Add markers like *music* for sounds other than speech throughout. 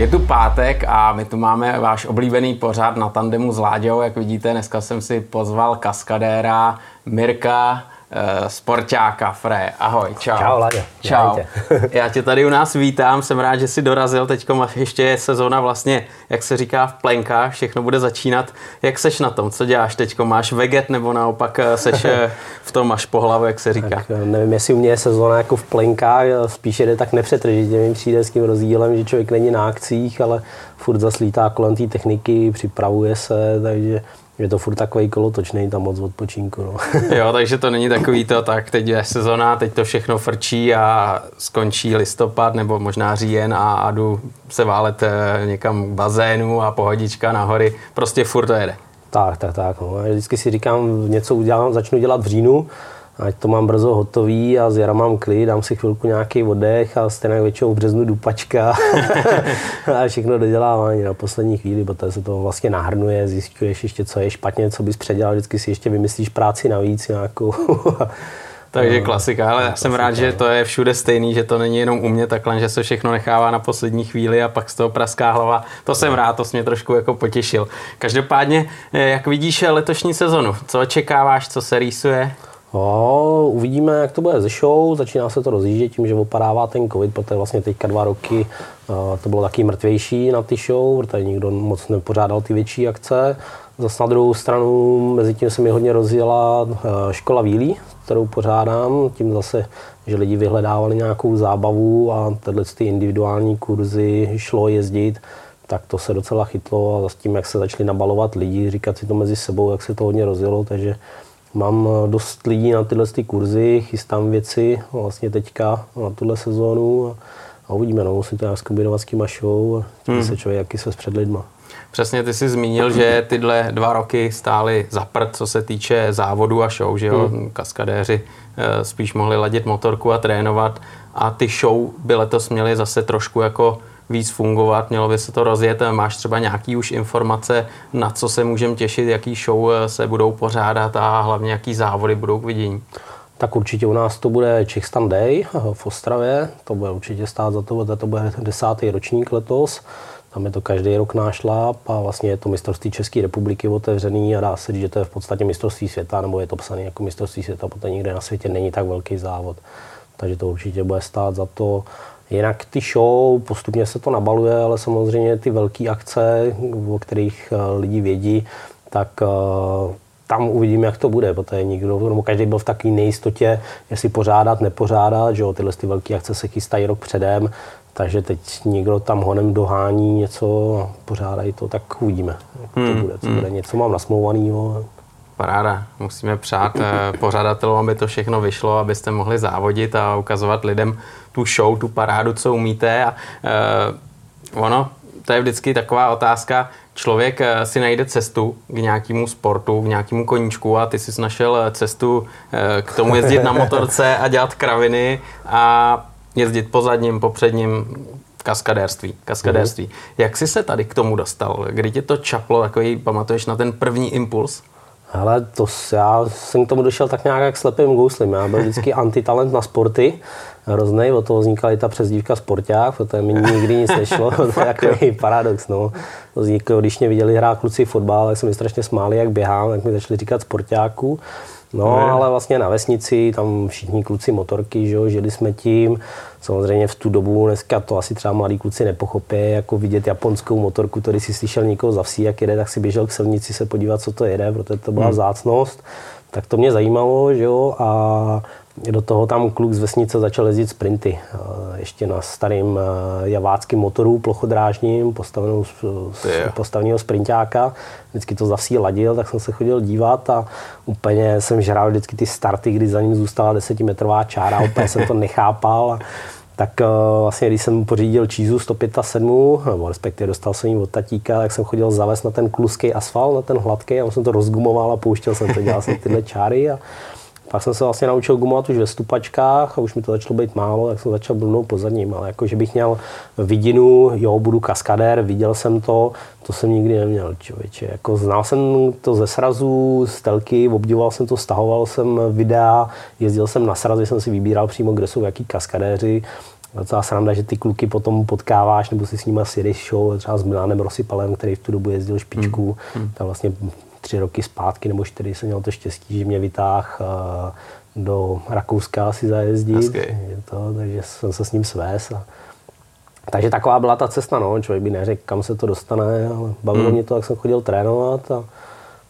Je tu pátek a my tu máme váš oblíbený pořád na tandemu s Láďou. Jak vidíte, dneska jsem si pozval kaskadéra Mirka uh, sportáka Fre. Ahoj, čau. Čau, Láďa. Čau. *laughs* Já tě tady u nás vítám, jsem rád, že jsi dorazil. Teď ještě je sezóna vlastně, jak se říká, v plenkách, všechno bude začínat. Jak seš na tom? Co děláš teď? Máš veget nebo naopak eh, seš eh, *laughs* v tom až po hlavu, jak se říká? Tak, nevím, jestli u mě je sezóna jako v plenkách, spíše jde tak nepřetržitě. Mi přijde s tím rozdílem, že člověk není na akcích, ale furt zaslítá kolem té techniky, připravuje se, takže je to furt takový kolotočný tam moc odpočinku. No. *laughs* jo, takže to není takový to, tak teď je sezona, teď to všechno frčí a skončí listopad nebo možná říjen a, a jdu se válet eh, někam k bazénu a pohodička na hory. Prostě furt to jede. Tak, tak, tak. No. Já vždycky si říkám, něco udělám, začnu dělat v říjnu, ať to mám brzo hotový a z jara mám klid, dám si chvilku nějaký oddech a stejně většinou v březnu dupačka *laughs* a všechno dodělávání na poslední chvíli, protože se to vlastně nahrnuje, zjišťuješ ještě, co je špatně, co bys předělal, vždycky si ještě vymyslíš práci navíc nějakou. *laughs* Takže klasika, ale já jsem rád, že to je všude stejný, že to není jenom u mě takhle, že se všechno nechává na poslední chvíli a pak z toho praská hlava. To jsem rád, to mě trošku jako potěšil. Každopádně, eh, jak vidíš letošní sezonu? Co očekáváš, co se rýsuje? No, uvidíme, jak to bude ze show. Začíná se to rozjíždět tím, že opadává ten covid, protože vlastně teďka dva roky uh, to bylo taky mrtvější na ty show, protože nikdo moc nepořádal ty větší akce. Zase na druhou stranu, mezi tím se mi hodně rozjela uh, škola Vílí, kterou pořádám, tím zase, že lidi vyhledávali nějakou zábavu a tyhle ty individuální kurzy šlo jezdit, tak to se docela chytlo a s tím, jak se začali nabalovat lidi, říkat si to mezi sebou, jak se to hodně rozjelo, takže Mám eh, dost lidí na tyhle ty kurzy, chystám věci vlastně teďka na tuhle sezónu a uvidíme, no, musím to nějak zkombinovat s těma show a hmm. se člověk jaký se před lidma. Přesně, ty jsi zmínil, že tyhle dva roky stály za prd, co se týče závodu a show, že jo, hmm. kaskadéři eh, spíš mohli ladit motorku a trénovat a ty show by letos měly zase trošku jako víc fungovat, mělo by se to rozjet. Máš třeba nějaký už informace, na co se můžeme těšit, jaký show eh, se budou pořádat a hlavně jaký závody budou k vidění? Tak určitě u nás to bude Czechstan Day eh, v Ostravě, to bude určitě stát za to, to bude desátý ročník letos. Tam je to každý rok náš láp a vlastně je to mistrovství České republiky otevřený a dá se říct, že to je v podstatě mistrovství světa, nebo je to psané jako mistrovství světa, protože nikde na světě není tak velký závod. Takže to určitě bude stát za to. Jinak ty show, postupně se to nabaluje, ale samozřejmě ty velké akce, o kterých eh, lidi vědí, tak eh, tam uvidíme, jak to bude, protože nikdo, nebo každý byl v takové nejistotě, jestli pořádat, nepořádat, že jo, tyhle ty velké akce se chystají rok předem, takže teď někdo tam honem dohání něco, pořádají to, tak uvidíme, jak hmm, to bude, co hmm. bude. Něco mám nasmouvanýho, Paráda. Musíme přát eh, pořadatelům, aby to všechno vyšlo, abyste mohli závodit a ukazovat lidem tu show, tu parádu, co umíte. A, uh, ono, to je vždycky taková otázka, člověk eh, si najde cestu k nějakému sportu, k nějakému koníčku a ty jsi našel cestu k tomu jezdit na motorce a dělat kraviny a jezdit po zadním, po předním, kaskadérství. kaskadérství. Mm. Jak jsi se tady k tomu dostal? Kdy tě to čaplo, takový, pamatuješ na ten první impuls? Ale to, já jsem k tomu došel tak nějak jak slepým gouslim. Já byl vždycky antitalent na sporty, hrozný, od toho vznikla i ta přezdívka sporták, protože mi nikdy nic nešlo, *laughs* to je takový paradox. No. To vzniklo, když mě viděli hrát kluci fotbal, tak se mi strašně smáli, jak běhám, tak mi začali říkat sportáků. No, ne. ale vlastně na vesnici, tam všichni kluci motorky, že jo, žili jsme tím. Samozřejmě v tu dobu, dneska to asi třeba mladí kluci nepochopí, jako vidět japonskou motorku, to když si slyšel někoho za vsí, jak jede, tak si běžel k silnici se podívat, co to jede, protože to byla hmm. vzácnost. Tak to mě zajímalo, že jo, a do toho tam kluk z vesnice začal jezdit sprinty. Ještě na starým javáckým motoru plochodrážním, postaveného sprintáka. Vždycky to zavsí ladil, tak jsem se chodil dívat a úplně jsem žral vždycky ty starty, kdy za ním zůstala desetimetrová čára, úplně jsem to nechápal. Tak vlastně, když jsem pořídil čízu 107, nebo respektive dostal jsem ji od tatíka, tak jsem chodil zavést na ten kluský asfalt, na ten hladký a on jsem to rozgumoval a pouštěl jsem to, dělal jsem tyhle čáry a pak jsem se vlastně naučil gumovat už ve stupačkách a už mi to začalo být málo, tak jsem začal blnout po zadním. Ale jako, že bych měl vidinu, jo, budu kaskadér, viděl jsem to, to jsem nikdy neměl, člověče. Jako, znal jsem to ze srazu, z telky, obdivoval jsem to, stahoval jsem videa, jezdil jsem na srazy, jsem si vybíral přímo, kde jsou jaký kaskadéři docela sranda, že ty kluky potom potkáváš, nebo si s nimi sjedeš show, třeba s Milanem Rosipalem, který v tu dobu jezdil špičku, hmm. tak vlastně tři roky zpátky nebo čtyři jsem měl to štěstí, že mě vytáh do Rakouska si zajezdit. To, takže jsem se s ním svést. A, takže taková byla ta cesta, no. Člověk by neřekl, kam se to dostane, ale bavilo hmm. mě to, jak jsem chodil trénovat a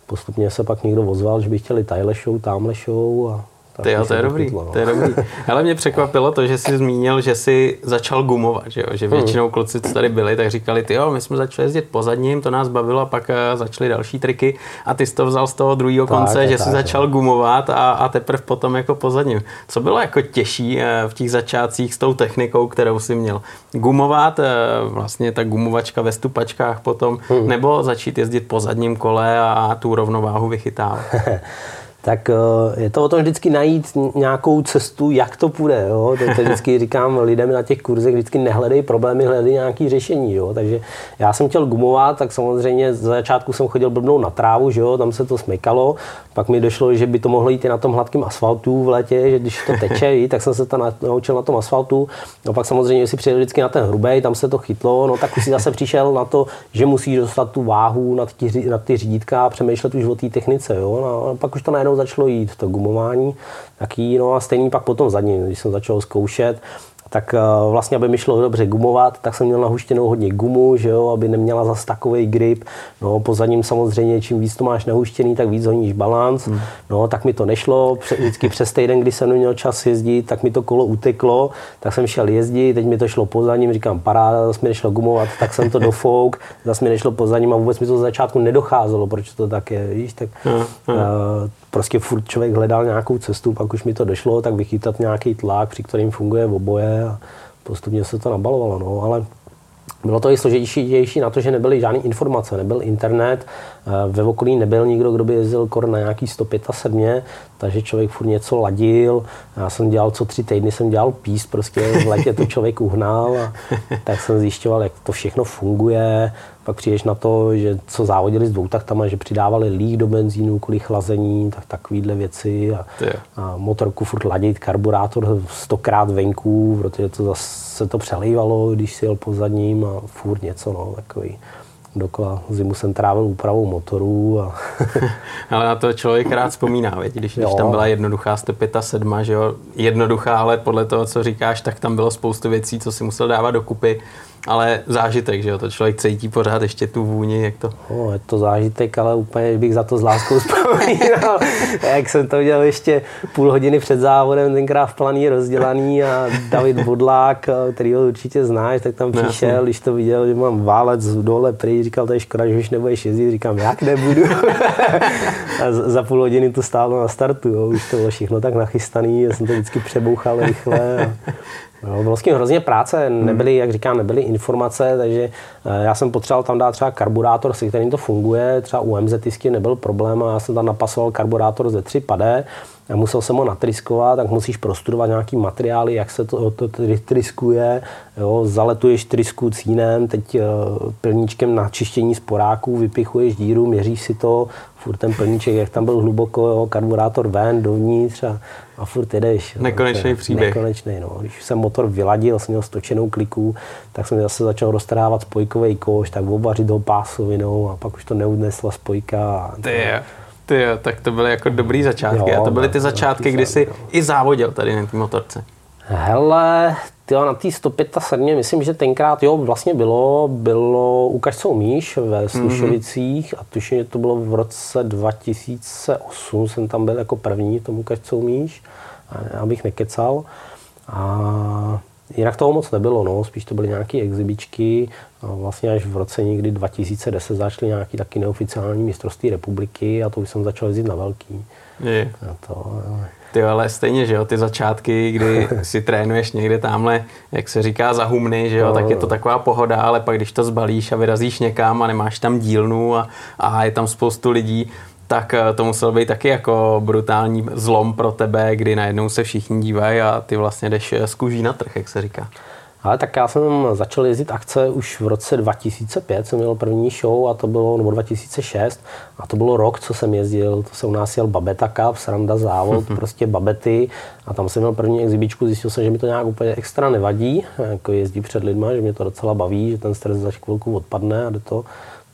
postupně se pak někdo ozval, že by chtěli tadyhle show, tamhle show a ty jo, to je dobrý, chytlo, no. to je dobrý. Ale mě překvapilo to, že jsi zmínil, že jsi začal gumovat, že, jo? že hmm. většinou kluci, co tady byli, tak říkali, ty jo, my jsme začali jezdit po zadním, to nás bavilo a pak uh, začaly další triky a ty jsi to vzal z toho druhého konce, tak, že tak, jsi tak, začal no. gumovat a, a teprve potom jako po zadním. Co bylo jako těžší uh, v těch začátcích s tou technikou, kterou jsi měl? Gumovat, uh, vlastně ta gumovačka ve stupačkách potom, hmm. nebo začít jezdit po zadním kole a tu rovnováhu vychytávat? *laughs* tak eh, je to o tom vždycky najít nějakou cestu, jak to půjde. Jo? To, to vždycky *laughs* říkám lidem na těch kurzech, vždycky nehledej problémy, hledej nějaký řešení. Jo? Takže já jsem chtěl gumovat, tak samozřejmě za začátku jsem chodil blbnou na trávu, že jo? tam se to smykalo. Pak mi došlo, že by to mohlo jít i na tom hladkém asfaltu v létě, že když to teče, *laughs* tak jsem se to naučil na tom asfaltu. No pak samozřejmě, si přijel vždycky na ten hrubej, tam se to chytlo, no tak už si zase přišel na to, že musíš dostat tu váhu na ty, na ty řídítka a přemýšlet už o té technice. Jo? No, pak už to najednou najednou začalo jít to gumování, taký, no a stejný pak potom zadní, když jsem začal zkoušet, tak eh, vlastně, aby mi šlo dobře gumovat, tak jsem měl nahuštěnou hodně gumu, že jo, aby neměla zas takový grip. No, po zadním samozřejmě, čím víc to máš nahuštěný, tak víc honíš balans. Hmm. No, tak mi to nešlo. Vždycky *laughs* přes týden, kdy jsem neměl čas jezdit, tak mi to kolo uteklo, tak jsem šel jezdit, teď mi to šlo po zadním, říkám paráda, zase mi nešlo gumovat, tak jsem to dofouk, zase mi nešlo po zadním a vůbec mi to z začátku nedocházelo, proč to tak je, víš, tak hmm. Uh, prostě furt člověk hledal nějakou cestu, pak už mi to došlo, tak vychytat nějaký tlak, při kterým funguje oboje a postupně se to nabalovalo. No, ale bylo to i složitější na to, že nebyly žádné informace, nebyl internet, eh, ve okolí nebyl nikdo, kdo by jezdil kor na nějaký 107, takže člověk furt něco ladil. Já jsem dělal co tři týdny, jsem dělal píst, prostě v letě to člověk uhnal a tak jsem zjišťoval, jak to všechno funguje. Pak přijdeš na to, že co závodili s dvoutaktama, že přidávali líh do benzínu kvůli chlazení, tak takovýhle věci. A, a motorku furt ladit, karburátor stokrát venku, protože to zase to přelejvalo, když si jel po zadním a furt něco, no, takový dokola zimu jsem trávil úpravou motorů. A... *laughs* *laughs* ale na to člověk rád vzpomíná, věď? Když, když tam byla jednoduchá 107, že jo, jednoduchá, ale podle toho, co říkáš, tak tam bylo spoustu věcí, co si musel dávat dokupy ale zážitek, že jo, to člověk cítí pořád ještě tu vůni, jak to... No, je to zážitek, ale úplně bych za to s láskou vzpomínal, *laughs* jak jsem to udělal ještě půl hodiny před závodem, tenkrát v planý rozdělaný a David Bodlák, který ho určitě znáš, tak tam přišel, Jasně. když to viděl, že mám válec dole prý, říkal, to je škoda, že už nebudeš jezdit, říkám, jak nebudu. *laughs* a za půl hodiny to stálo na startu, jo. už to bylo všechno tak nachystaný, já jsem to vždycky přebouchal rychle. A No, bylo s tím hrozně práce, hmm. nebyly, jak říkám, nebyly informace, takže eh, já jsem potřeboval tam dát třeba karburátor, se kterým to funguje, třeba u MZ nebyl problém a já jsem tam napasoval karburátor ze 3 padé, musel jsem ho natriskovat, tak musíš prostudovat nějaký materiály, jak se to, to triskuje, jo, zaletuješ trisku cínem, teď uh, pilníčkem na čištění sporáků vypichuješ díru, měříš si to, furt ten plníček, jak tam byl hluboko, jo, karburátor ven, dovnitř a, a furt jedeš. Nekonečný příběh. Nekonečný, no. Když jsem motor vyladil, jsem měl stočenou kliku, tak jsem zase začal roztrhávat spojkový koš, tak obařit ho pásovinou a pak už to neudnesla spojka. A to, je. Ty jo, tak to byly jako dobrý začátky. Jo, a to byly ty začátky, kdy jsi i závodil tady na té motorce. Hele, tyjo, na té 105 myslím, že tenkrát, jo, vlastně bylo, bylo u Kašcou Míš ve Slušovicích mm-hmm. a tuším, že to bylo v roce 2008, jsem tam byl jako první tomu Kašcou Míš, abych nekecal. A Jinak toho moc nebylo, no. spíš to byly nějaké exibičky. A vlastně až v roce někdy 2010 začaly nějaké taky neoficiální mistrovství republiky a to už jsem začal jezdit na velký. Je. A to, ale... Ty ale stejně, že jo, ty začátky, kdy *laughs* si trénuješ někde tamhle, jak se říká, za humny, že jo, no, tak je to no. taková pohoda, ale pak když to zbalíš a vyrazíš někam a nemáš tam dílnu a, a je tam spoustu lidí, tak eh, to musel být taky jako brutální zlom pro tebe, kdy najednou se všichni dívají a ty vlastně jdeš z kůží na trh, jak se říká. Ale tak já jsem začal jezdit akce už v roce 2005, jsem měl první show a to bylo, nebo 2006, a to bylo rok, co jsem jezdil, to se u nás jel Babeta Cup, sranda závod, prostě babety a tam jsem měl první exibičku, zjistil jsem, že mi to nějak úplně extra nevadí, jako jezdí před lidma, že mě to docela baví, že ten stres za chvilku odpadne a jde to.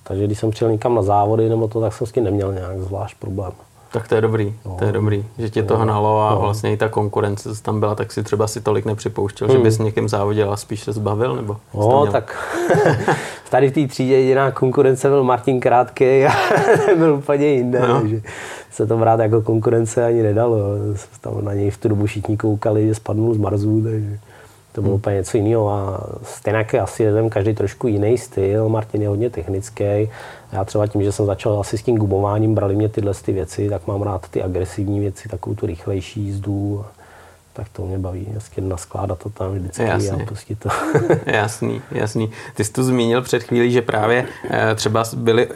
Takže když jsem přijel někam na závody nebo to, tak jsem s tím neměl nějak zvlášť problém. Tak to je dobrý, no. to je dobrý, že tě to hnalo a no. vlastně i ta konkurence, co tam byla, tak si třeba si tolik nepřipouštěl, hmm. že bys někým závodil a spíš se zbavil, nebo? No, tak *laughs* tady v té třídě jediná konkurence byl Martin Krátký a *laughs* byl úplně jinde, no. takže se to brát jako konkurence ani nedalo. Tam na něj v tu dobu všichni koukali, že spadnul z Marzu, takže to bylo hmm. úplně něco jiného a stejně jak asi jeden každý trošku jiný styl. Martin je hodně technický. Já třeba tím, že jsem začal asi s tím gumováním, brali mě tyhle ty věci, tak mám rád ty agresivní věci, takovou tu rychlejší jízdu. Tak to mě baví, hezky naskládat to tam vždycky Jasně. a pustit to. *laughs* jasný, jasný. Ty jsi tu zmínil před chvílí, že právě eh, třeba byli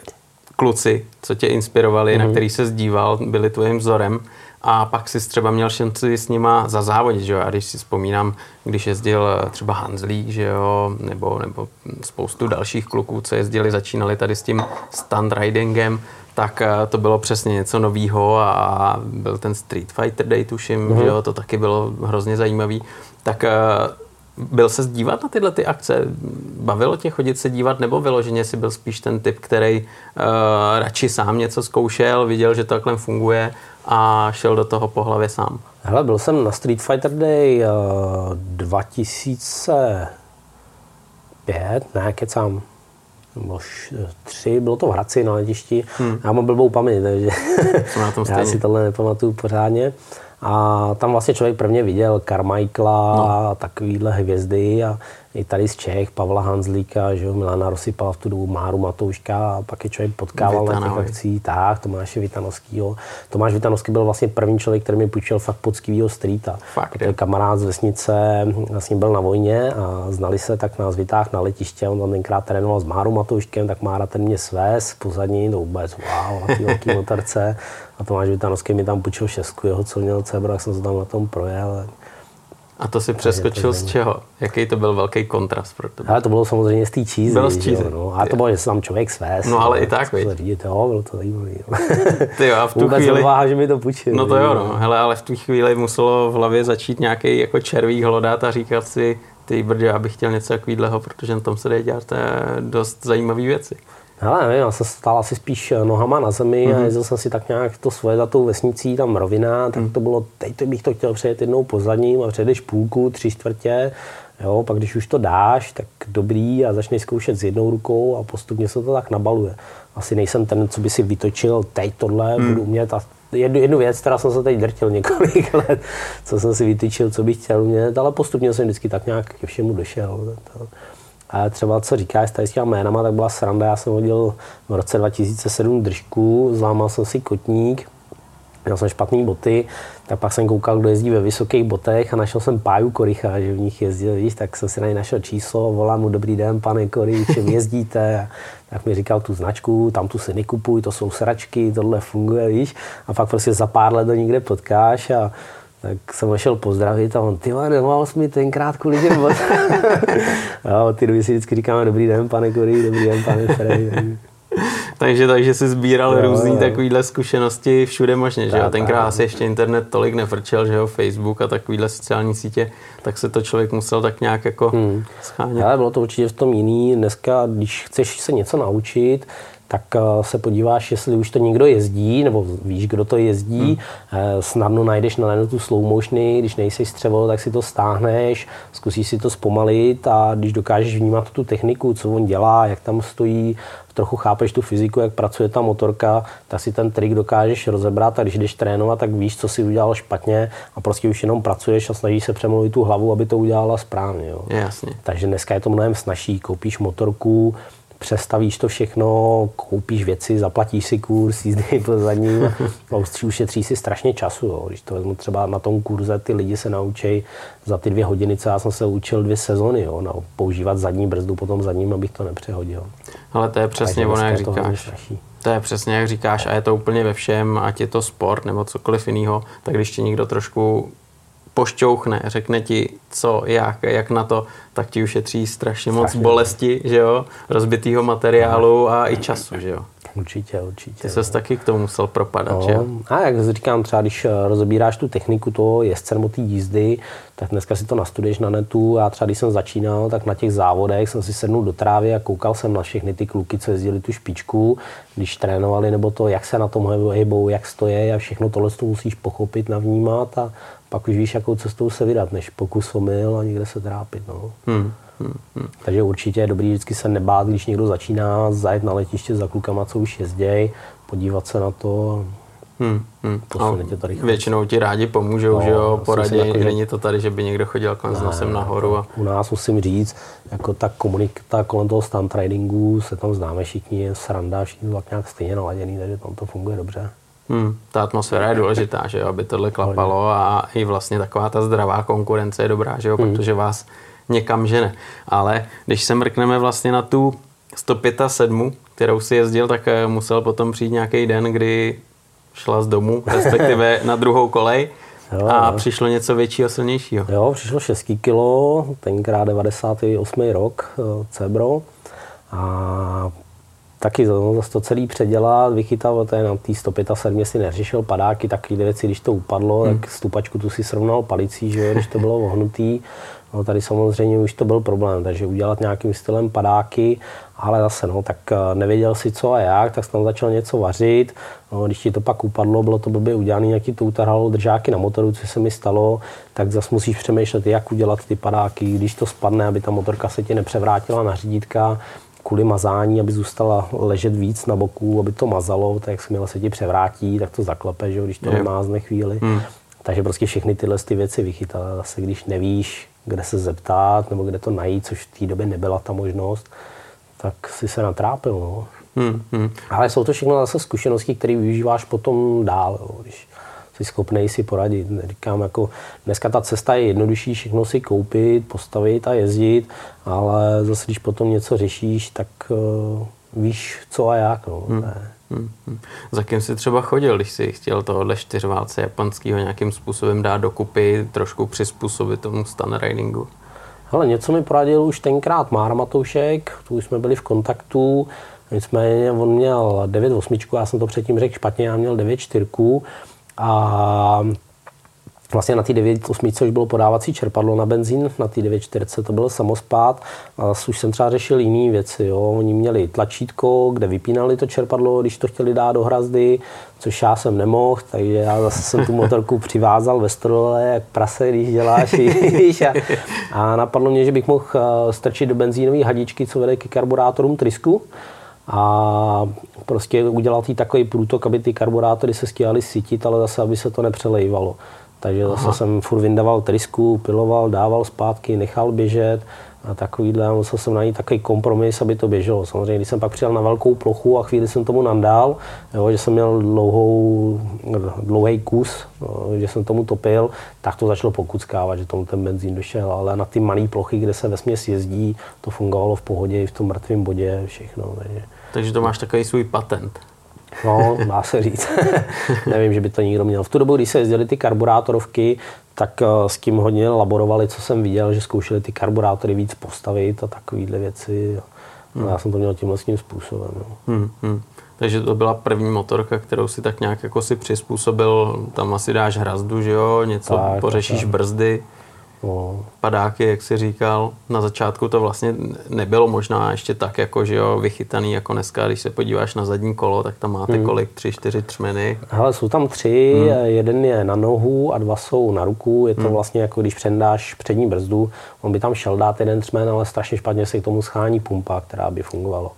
kluci, co tě inspirovali, mm-hmm. na mhm. který se zdíval, byli tvým vzorem a pak si třeba měl šanci s nima za závodit, že jo? A když si vzpomínám, když jezdil eh, třeba Hanzlík, že jo, nebo, nebo spoustu dalších kluků, co jezdili, začínali tady s tím stand ridingem, tak eh, to bylo přesně něco novýho a byl ten Street Fighter Day, tuším, mm-hmm. že jo, to taky bylo hrozně zajímavý. Tak eh, byl se dívat na tyhle ty akce? Bavilo tě chodit se dívat, nebo vyloženě si byl spíš ten typ, který uh, radši sám něco zkoušel, viděl, že to takhle funguje a šel do toho po hlavě sám? Hele, byl jsem na Street Fighter Day uh, 2005, ne, kecám, nebo tři, bylo to v Hradci na letišti. Hmm. Já mám blbou paměť, takže *laughs* já si tohle nepamatuju pořádně. A tam vlastně člověk prvně viděl Carmichaela no. a takovýhle hvězdy a i tady z Čech, Pavla Hanzlíka, že jo, Milana Rosypala v tu dobu, Máru Matouška a pak je člověk potkával Vitanovi. na těch akcích, tak, Tomáše Vitanovskýho. Tomáš Vitanovský byl vlastně první člověk, který mi půjčil fakt poctivýho streeta. Fakt, je. kamarád z vesnice, vlastně byl na vojně a znali se, tak nás vytáhl na letiště, on tam tenkrát trénoval s Márou Matouškem, tak Mára ten mě svez pozadní, to vůbec wow, na té velké motorce. A Tomáš Vitanovský mi tam půjčil šestku, jeho co měl Cebra, jsem se tam na tom projel. A to si přeskočil z čeho? Jaký to byl velký kontrast pro tebe? Ale to bylo samozřejmě z té čízy. Bylo z čízy. No. A to bylo, že se tam člověk svést. No ale no, i tak, víš. Řídit, jo, bylo to zajímavé. *laughs* Ty jo, a v tu Vůbec chvíli... Vůbec že mi to půjčil. No to jo, no. Hele, ale v tu chvíli muselo v hlavě začít nějaký jako červík hlodat a říkat si, ty brdě, já bych chtěl něco takového, protože na tom se dá dělat dost zajímavé věci. Hele, nevím, já jsem stál asi spíš eh, nohama na zemi mm-hmm. a mhm. jezdil jsem si tak nějak to svoje za tou vesnicí, tam rovina, tak mm. to bylo, teď to bych to chtěl přejet jednou po zadním a přejdeš půlku, tři čtvrtě, jo, pak když už to dáš, tak dobrý a začneš zkoušet s jednou rukou a postupně se to tak nabaluje. Asi nejsem ten, co by si vytočil teď tohle, mm. budu umět a jednu, jednu věc, která jsem se teď drtil několik *laughs* let, co jsem si vytyčil, co bych chtěl umět, ale postupně jsem vždycky tak nějak ke všemu došel. To, a třeba co říkáš s těma jménama, tak byla sranda. Já jsem hodil v roce 2007 držku, zlámal jsem si kotník, měl jsem špatné boty, tak pak jsem koukal, kdo jezdí ve vysokých botech a našel jsem Páju Koricha, že v nich jezdil, víš, tak jsem si na něj našel číslo, volám mu, dobrý den, pane Kory, čem jezdíte? A tak mi říkal tu značku, tam tu si nekupuj, to jsou sračky, tohle funguje, víš. A pak prostě za pár let to někde potkáš a tak jsem ho šel pozdravit a on, ty nemohl jsi mi tenkrát kvůli těm jo, *laughs* ty doby si vždycky říkáme, dobrý den, pane Kory, dobrý den, pane Frej. *laughs* takže, takže jsi sbíral jo, různý takovýhle zkušenosti všude možně, že jo? Tenkrát asi ještě internet tolik nefrčel, že jo, Facebook a takovýhle sociální sítě, tak se to člověk musel tak nějak jako hmm. schánět. Ale bylo to určitě v tom jiný. Dneska, když chceš se něco naučit, tak eh, se podíváš, jestli už to někdo jezdí, nebo víš, kdo to jezdí, hmm. Eh, snadno najdeš na tu slow motiony, když nejsi střevo, tak si to stáhneš, zkusíš si to zpomalit a když dokážeš vnímat tu techniku, co on dělá, jak tam stojí, trochu chápeš tu fyziku, jak pracuje ta motorka, tak si ten trik dokážeš rozebrat a když jdeš trénovat, tak víš, co si udělal špatně a prostě už jenom pracuješ a snažíš se přemluvit tu hlavu, aby to udělala správně. Jo. Jasně. Takže dneska je to mnohem snažší. Koupíš motorku, přestavíš to všechno, koupíš věci, zaplatíš si kurz, jízdy po zadním a *laughs* ušetří si strašně času. Jo. Když to vezmu třeba na tom kurze, ty lidi se naučí za ty dvě hodiny, co já jsem se učil dvě sezony, jo, no, používat zadní brzdu potom zadním, abych to nepřehodil. Ale to je přesně ono, jak říkáš. To je přesně jak říkáš a je to úplně ve všem, ať je to sport nebo cokoliv jiného, tak když ti někdo trošku pošťouchne, řekne ti, co, jak, jak na to, tak ti ušetří strašně, moc Strašně. bolesti, že jo, rozbitýho materiálu a i času, že jo. Určitě, určitě. Ty ses taky k tomu musel propadat, No, že jo. a jak říkám, třeba když eh, rozebíráš tu techniku toho jezdce nebo té jízdy, tak dneska si to nastuduješ na netu. Já třeba když jsem začínal, tak na těch závodech jsem si sednul do trávy a koukal jsem na všechny ty kluky, co jezdili tu špičku, když trénovali, nebo to, jak se na tom hejbou, jak stojí a všechno tohle to musíš pochopit, navnímat a pak už víš, jakou cestou se vydat, než pokus omyl a někde se trápit. No. Hmm. Hmm. Hmm. Takže určitě je dobrý vždycky se nebát, když někdo začíná, zajet na letiště za klukama, co už jezdějí, podívat se na to. Hmm. Hmm. Posune A tě to rychle. většinou ti rádi pomůžou, No, že jo, poradí, jako, že- není to tady, že by někdo chodil kolem s nosem nahoru a U nás musím říct, jako ta komunita kolem toho stunt ridingu, se tam známe všichni, je sranda, všichni tak nějak stejně naladěný, takže tam to funguje dobře. Hmm, ta atmosféra je důležitá, že jo, aby tohle klapalo a i vlastně taková ta zdravá konkurence je dobrá, že jo, protože vás někam žene. Ale když se mrkneme vlastně na tu 107, kterou si jezdil, tak eh, musel potom přijít nějaký den, kdy šla z domu, *laughs* respektive na druhou kolej Jo, a jo. přišlo něco většího, silnějšího. Jo, přišlo 6 kilo, tenkrát 98. rok, eh, Cebro. A taky zase to celý předělat, vychytal, to je na té 175 si neřešil padáky, takové věci, když to upadlo, hmm. tak stupačku tu si srovnal palicí, že jo, když to bylo ohnutý. No, tady samozřejmě už to byl problém, takže udělat nějakým stylem padáky, ale zase no, tak eh, nevěděl si co a jak, tak jsem tam začal něco vařit. No, když ti to pak upadlo, bylo to blbě udělané, nějaký to utrhalo držáky na motoru, co se mi stalo, tak zase musíš přemýšlet, jak udělat ty padáky, když to spadne, aby ta motorka se ti nepřevrátila na řídítka, kvůli mazání, aby zůstala ležet víc na boku, aby to mazalo, tak jakmile se ti převrátí, tak to zaklepe, že jo, když to nemázne chvíli. Hmm. Takže prostě všechny tyhle ty věci vychytat. Zase když nevíš, kde se zeptat nebo kde to najít, což v té době nebyla ta možnost, tak si se natrápil. No. Hmm, hmm. Ale jsou to všechno zase zkušenosti, které využíváš potom dál, jo, když jsi schopný si poradit. Říkám, jako dneska ta cesta je jednodušší, všechno si koupit, postavit a jezdit, ale zase když potom něco řešíš, tak uh, víš co a jak. No. Hmm. Hmm, hmm. Za kým jsi třeba chodil, když jsi chtěl tohohle čtyřválce japonského nějakým způsobem dát dokupy, trošku přizpůsobit tomu stunt ridingu? Hele, něco mi poradil už tenkrát Mára Matoušek, tu už jsme byli v kontaktu, nicméně on měl 9.8, já jsem to předtím řekl špatně, já měl 9.4 a vlastně na té 9.8 už bylo podávací čerpadlo na benzín, na té 9.4 to byl samospát a už jsem třeba řešil jiné věci. Jo. Oni měli tlačítko, kde vypínali to čerpadlo, když to chtěli dát do hrazdy, což já jsem nemohl, takže já zase jsem tu motorku *laughs* přivázal ve strole, jak prase, když děláš. *laughs* A, a napadlo mě, že bych mohl eh, strčit do benzínové hadičky, co vede ke karburátorům trysku a prostě udělat jí takový průtok, aby ty karburátory se stíhaly sytit, ale zase, aby se to nepřelejvalo. Takže zase Aha. jsem furt vyndaval trysku, piloval, dával zpátky, nechal běžet a takovýhle, musel jsem najít takový kompromis, aby to běželo. Samozřejmě, když jsem pak přijel na velkou plochu a chvíli jsem tomu nandál, jo, že jsem měl dlouhou, dlouhý kus, že jsem tomu topil, tak to začalo pokuckávat, že tomu ten benzín došel, ale na ty malé plochy, kde se vesměs jezdí, to fungovalo v pohodě i v tom mrtvém bodě, všechno. Takže. Takže to máš takový svůj patent. No, dá se říct. *laughs* Nevím, že by to nikdo měl. V tu dobu, když se jezdily ty karburátorovky, tak eh, s tím hodně laborovali, co jsem viděl, že zkoušeli ty karburátory víc postavit a takovéhle věci. Hmm. Já jsem to měl tímhle tím způsobem. No. Hmm, hmm. Takže to byla první motorka, kterou si tak nějak jako si přizpůsobil. Tam asi dáš hrazdu, že jo, něco Tak, pořešíš tak. brzdy, No, padáky, jak jsi říkal. Na začátku to vlastně nebylo možná ještě tak, jako že jo, vychytaný jako dneska, když se podíváš na zadní kolo, tak tam máte kolik? Tři, čtyři třmeny. Hele, jsou tam tři, hmm. jeden je na nohu a dva jsou na ruku. Je to hmm. vlastně jako když přendáš přední brzdu, on by tam šel dát jeden třmen, ale strašně špatně se k tomu schání pumpa, která by fungovalo.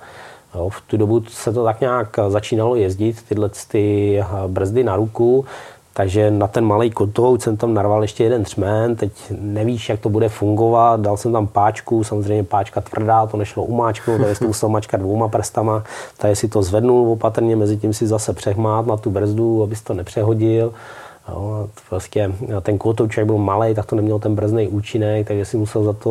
Jo, v tu dobu se to tak nějak začínalo jezdit, tyhle ty eh, brzdy na ruku, takže na ten malý kotout jsem tam narval ještě jeden třmen, teď nevíš, jak to bude fungovat, dal jsem tam páčku, samozřejmě páčka tvrdá, to nešlo umáčknout, takže jsem musel mačkat dvouma prstama, takže si to zvednul opatrně, mezi tím si zase přehmát na tu brzdu, abys to nepřehodil. Jo, prostě ten kotouček byl malý, tak to neměl ten brzdný účinek, takže si musel za to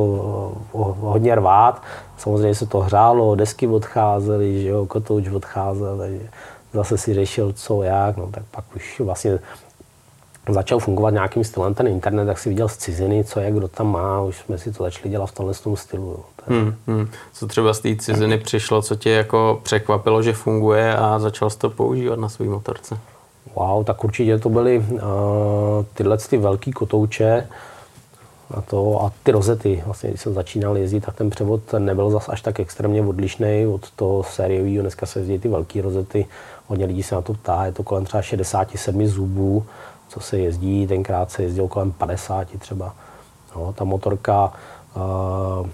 o, hodně rvát. Samozřejmě se to hřálo, desky odcházely, že jo, kotouč odcházel, takže zase si řešil co, jak, no tak pak už vlastně začal fungovat nějakým stylem ten internet, tak si viděl z ciziny, co je, kdo tam má, už jsme si to začali dělat v tomhle tom stylu. Jo. Hmm, hmm. Co třeba z té ciziny přišlo, co tě jako překvapilo, že funguje a začal jsi to používat na své motorce? Wow, tak určitě to byly uh, tyhle ty velký kotouče a, to, a ty rozety. Vlastně, když jsem začínal jezdit, tak ten převod nebyl zas až tak extrémně odlišný od toho sériového. Dneska se jezdí ty velké rozety, hodně lidí se na to ptá, je to kolem třeba 67 zubů, co se jezdí, tenkrát se jezdilo kolem 50 třeba. No, ta motorka, uh,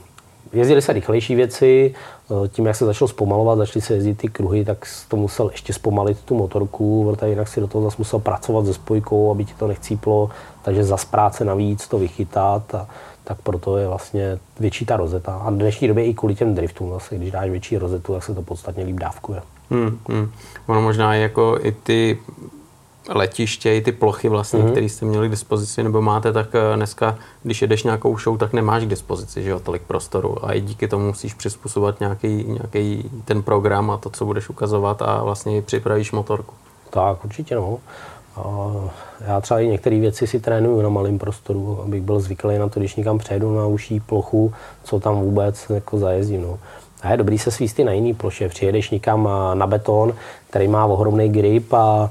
jezdily se rychlejší věci, uh, tím, jak se začalo zpomalovat, začaly se jezdit ty kruhy, tak to musel ještě zpomalit tu motorku, protože jinak si do toho zase musel pracovat se spojkou, aby ti to nechcíplo, takže zas práce navíc to vychytat. A, tak proto je vlastně větší ta rozeta. A v dnešní době i kvůli těm driftům, zase, když dáš větší rozetu, tak se to podstatně líp dávkuje. Hmm, hmm. Ono možná jako i ty letiště, i ty plochy vlastně, mm-hmm. které jste měli k dispozici, nebo máte, tak eh, dneska, když jedeš nějakou show, tak nemáš k dispozici, že jo, tolik prostoru a i díky tomu musíš přizpůsobovat nějaký, nějaký ten program a to, co budeš ukazovat a vlastně připravíš motorku. Tak, určitě no. A já třeba i některé věci si trénuju na malém prostoru, abych byl zvyklý na to, když někam přejdu na uší plochu, co tam vůbec jako zajezdím. No. A je dobrý se svísty na jiný ploše. Přijedeš někam na beton, který má ohromný grip a Eh,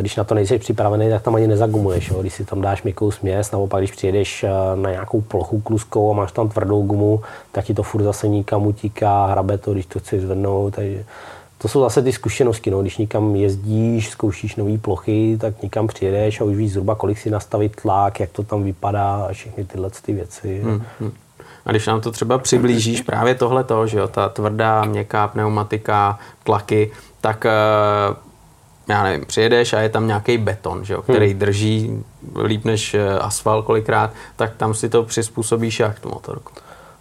když na to nejsi připravený, tak tam ani nezagumuješ. Jo? Když si tam dáš měkkou směs, naopak když přijedeš eh, na nějakou plochu kluskou a máš tam tvrdou gumu, tak ti to furt zase nikam utíká, hrabe to, když to chceš zvednout. Takže to jsou zase ty zkušenosti. No. Když někam jezdíš, zkoušíš nové plochy, tak někam přijedeš a už víš zhruba, kolik si nastavit tlak, jak to tam vypadá a všechny tyhle ty věci. Hmm, hmm. A když nám to třeba přiblížíš právě tohle, že jo, ta tvrdá, měkká pneumatika, tlaky, tak uh já nevím, přijedeš a je tam nějaký beton, že jo, který hmm. drží líp než eh, asfalt kolikrát, tak tam si to přizpůsobíš jak tu motorku.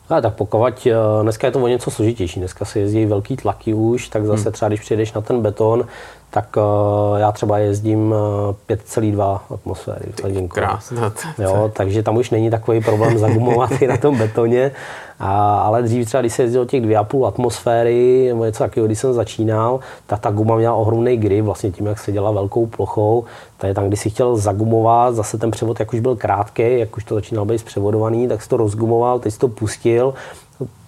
A tak pokud eh, dneska je to o něco složitější, dneska se jezdí velký tlaky už, tak zase hmm. třeba když přijedeš na ten beton, tak uh, já třeba jezdím uh, 5,2 atmosféry v hladinku. Jo, takže tam už není takový problém zagumovat i na tom betoně. A, ale dřív třeba, když se jezdilo těch 2,5 atmosféry, nebo něco takového, když jsem začínal, tak ta guma měla ohromný grip, vlastně tím, jak se dělala velkou plochou. je tam, když si chtěl zagumovat, zase ten převod, jak už byl krátký, jak už to začínalo být zpřevodovaný, tak si to rozgumoval, teď si to pustil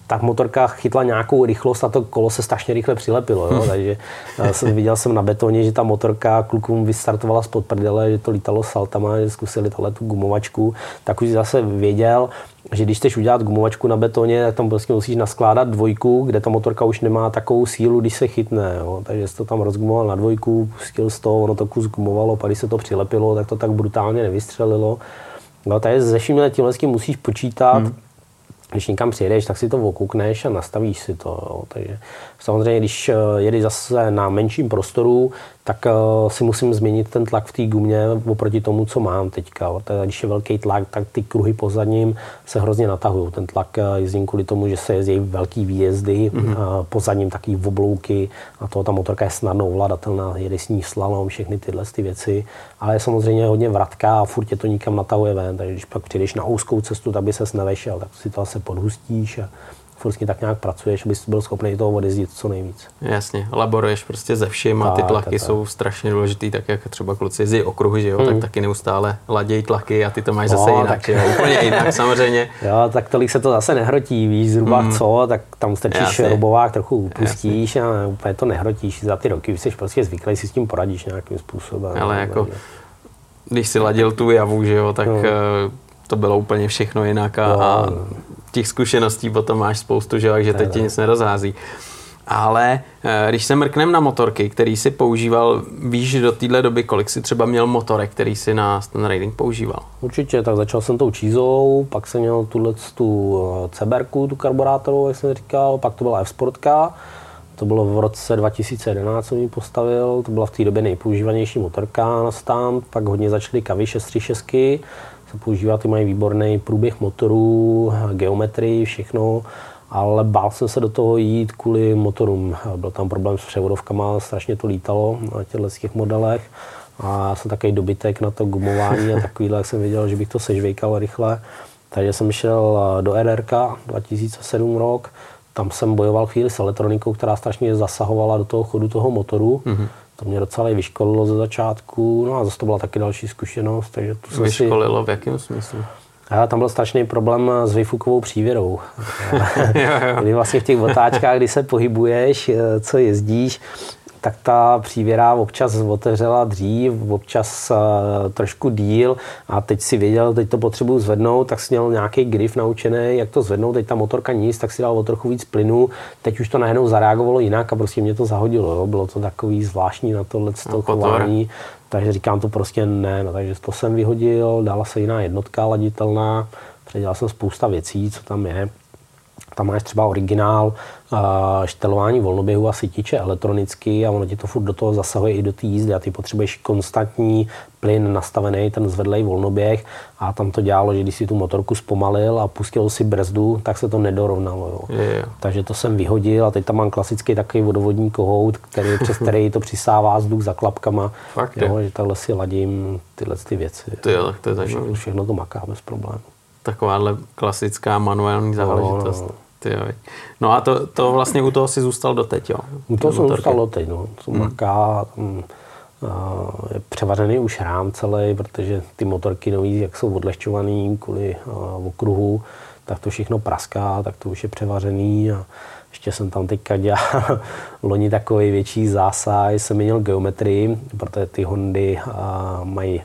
tak motorka chytla nějakou rychlost a to kolo se strašně rychle přilepilo. Jo? Takže eh, jsem, viděl jsem na betoně, že ta motorka klukům vystartovala spod prdele, že to lítalo saltama, že zkusili tohle tu gumovačku, tak už zase věděl, že když chceš udělat gumovačku na betoně, tak tam prostě musíš naskládat dvojku, kde ta motorka už nemá takovou sílu, když se chytne. Jo? Takže jsi to tam rozgumoval na dvojku, pustil z toho, ono to kus gumovalo, pak když se to přilepilo, tak to tak brutálně nevystřelilo. No, takže se vším tímhle musíš počítat, hmm když někam přijedeš, tak si to okoukneš a nastavíš si to. Jo. Takže samozřejmě, když eh, jedeš zase na menším prostoru, tak uh, si musím změnit ten tlak v té gumě oproti tomu, co mám teďka. Když je velký tlak, tak ty kruhy pozadním se hrozně natahují. Ten tlak uh, jezdím kvůli tomu, že se jezdí velký výjezdy, mm-hmm. uh, pozadním taky oblouky a to ta motorka je snadno ovladatelná, jede s ní slalom, všechny tyhle ty věci. Ale je samozřejmě hodně vratká a furt tě to nikam natahuje ven, takže když pak přijdeš na úzkou cestu, tak by ses nevešel, tak si to zase podhustíš a furt tak nějak pracuješ, abys byl schopný toho odjezdit co nejvíc. Jasně, laboruješ prostě ze vším a ty tlaky tak, jsou tak. strašně důležitý, tak jak třeba kluci jezdí okruhy, že jo, hmm. tak taky neustále ladějí tlaky a ty to máš no, zase jinak, tak... jo, úplně jinak *laughs* samozřejmě. Jo, tak tolik se to zase nehrotí, víš zhruba hmm. co, tak tam strčíš robovák, trochu upustíš Jasně. a úplně to nehrotíš za ty roky, jsi prostě zvyklý, si s tím poradíš nějakým způsobem. Ale jako, když si ladil tu javu, že jo, tak no. To bylo úplně všechno jinak a, no, a těch zkušeností potom máš spoustu, že, že teď ti nic nerozhází. Ale eh, když se mrknem na motorky, který si používal, víš do téhle doby, kolik si třeba měl motorek, který si na ten riding používal? Určitě, tak začal jsem tou čízou, pak jsem měl tuhle tu eh, Ceberku, tu karburátorovou, jak jsem říkal, pak to byla F-Sportka, to bylo v roce 2011, jsem ji postavil, to byla v té době nejpoužívanější motorka na stan, pak hodně začaly kavy 636, se používá, ty mají výborný průběh motorů, geometrii, všechno, ale bál jsem se do toho jít kvůli motorům. Byl tam problém s převodovkama, strašně to lítalo na těchto těch modelech a já jsem takový dobytek na to gumování a *laughs* takovýhle, jak jsem věděl, že bych to sežvejkal rychle. Takže jsem šel do RRK 2007 rok, tam jsem bojoval chvíli s elektronikou, která strašně zasahovala do toho chodu toho motoru. Mm-hmm to mě docela i vyškolilo ze začátku, no a zase to byla taky další zkušenost, takže to jsem si... Vyškolilo v jakém smyslu? A tam byl strašný problém s výfukovou přívěrou. *laughs* Kdy vlastně v těch otáčkách, kdy se pohybuješ, eh, co jezdíš, tak ta přívěra občas otevřela dřív, občas uh, trošku díl. A teď si věděl, teď to potřebuji zvednout, tak si měl nějaký grif naučený, jak to zvednout, teď ta motorka nic, tak si dal o trochu víc plynu, teď už to najednou zareagovalo jinak a prostě mě to zahodilo, jo. bylo to takový zvláštní na tohle no, chování, takže říkám to prostě ne, no, takže to jsem vyhodil, dala se jiná jednotka laditelná, předělal jsem spousta věcí, co tam je, tam máš třeba originál uh, štelování volnoběhu a sytiče elektronicky a ono ti to furt do toho zasahuje i do té jízdy a ty potřebuješ konstantní plyn nastavený, ten zvedlej volnoběh a tam to dělalo, že když si tu motorku zpomalil a pustil si brzdu, tak se to nedorovnalo. Jo. Je, je. Takže to jsem vyhodil a teď tam mám klasický takový vodovodní kohout, který, přes který to přisává vzduch za klapkama. Fakt, jo, že takhle si ladím tyhle ty věci. To jo, tak to je všechno, zajímavé. všechno to maká bez problémů. Takováhle klasická manuální záležitost. no. Ty jo. No a to, to vlastně u toho si zůstal doteď, jo? U toho Ty jsem zůstal doteď, no. To maká, tam, a, je převařený už rám celý, protože ty motorky nový, jak jsou odlehčovaný kvůli a, okruhu, tak to všechno praská, tak to už je převařený a ještě jsem tam teďka dělal *laughs* loni takový větší zásah, jsem měnil geometrii, protože ty Hondy a, mají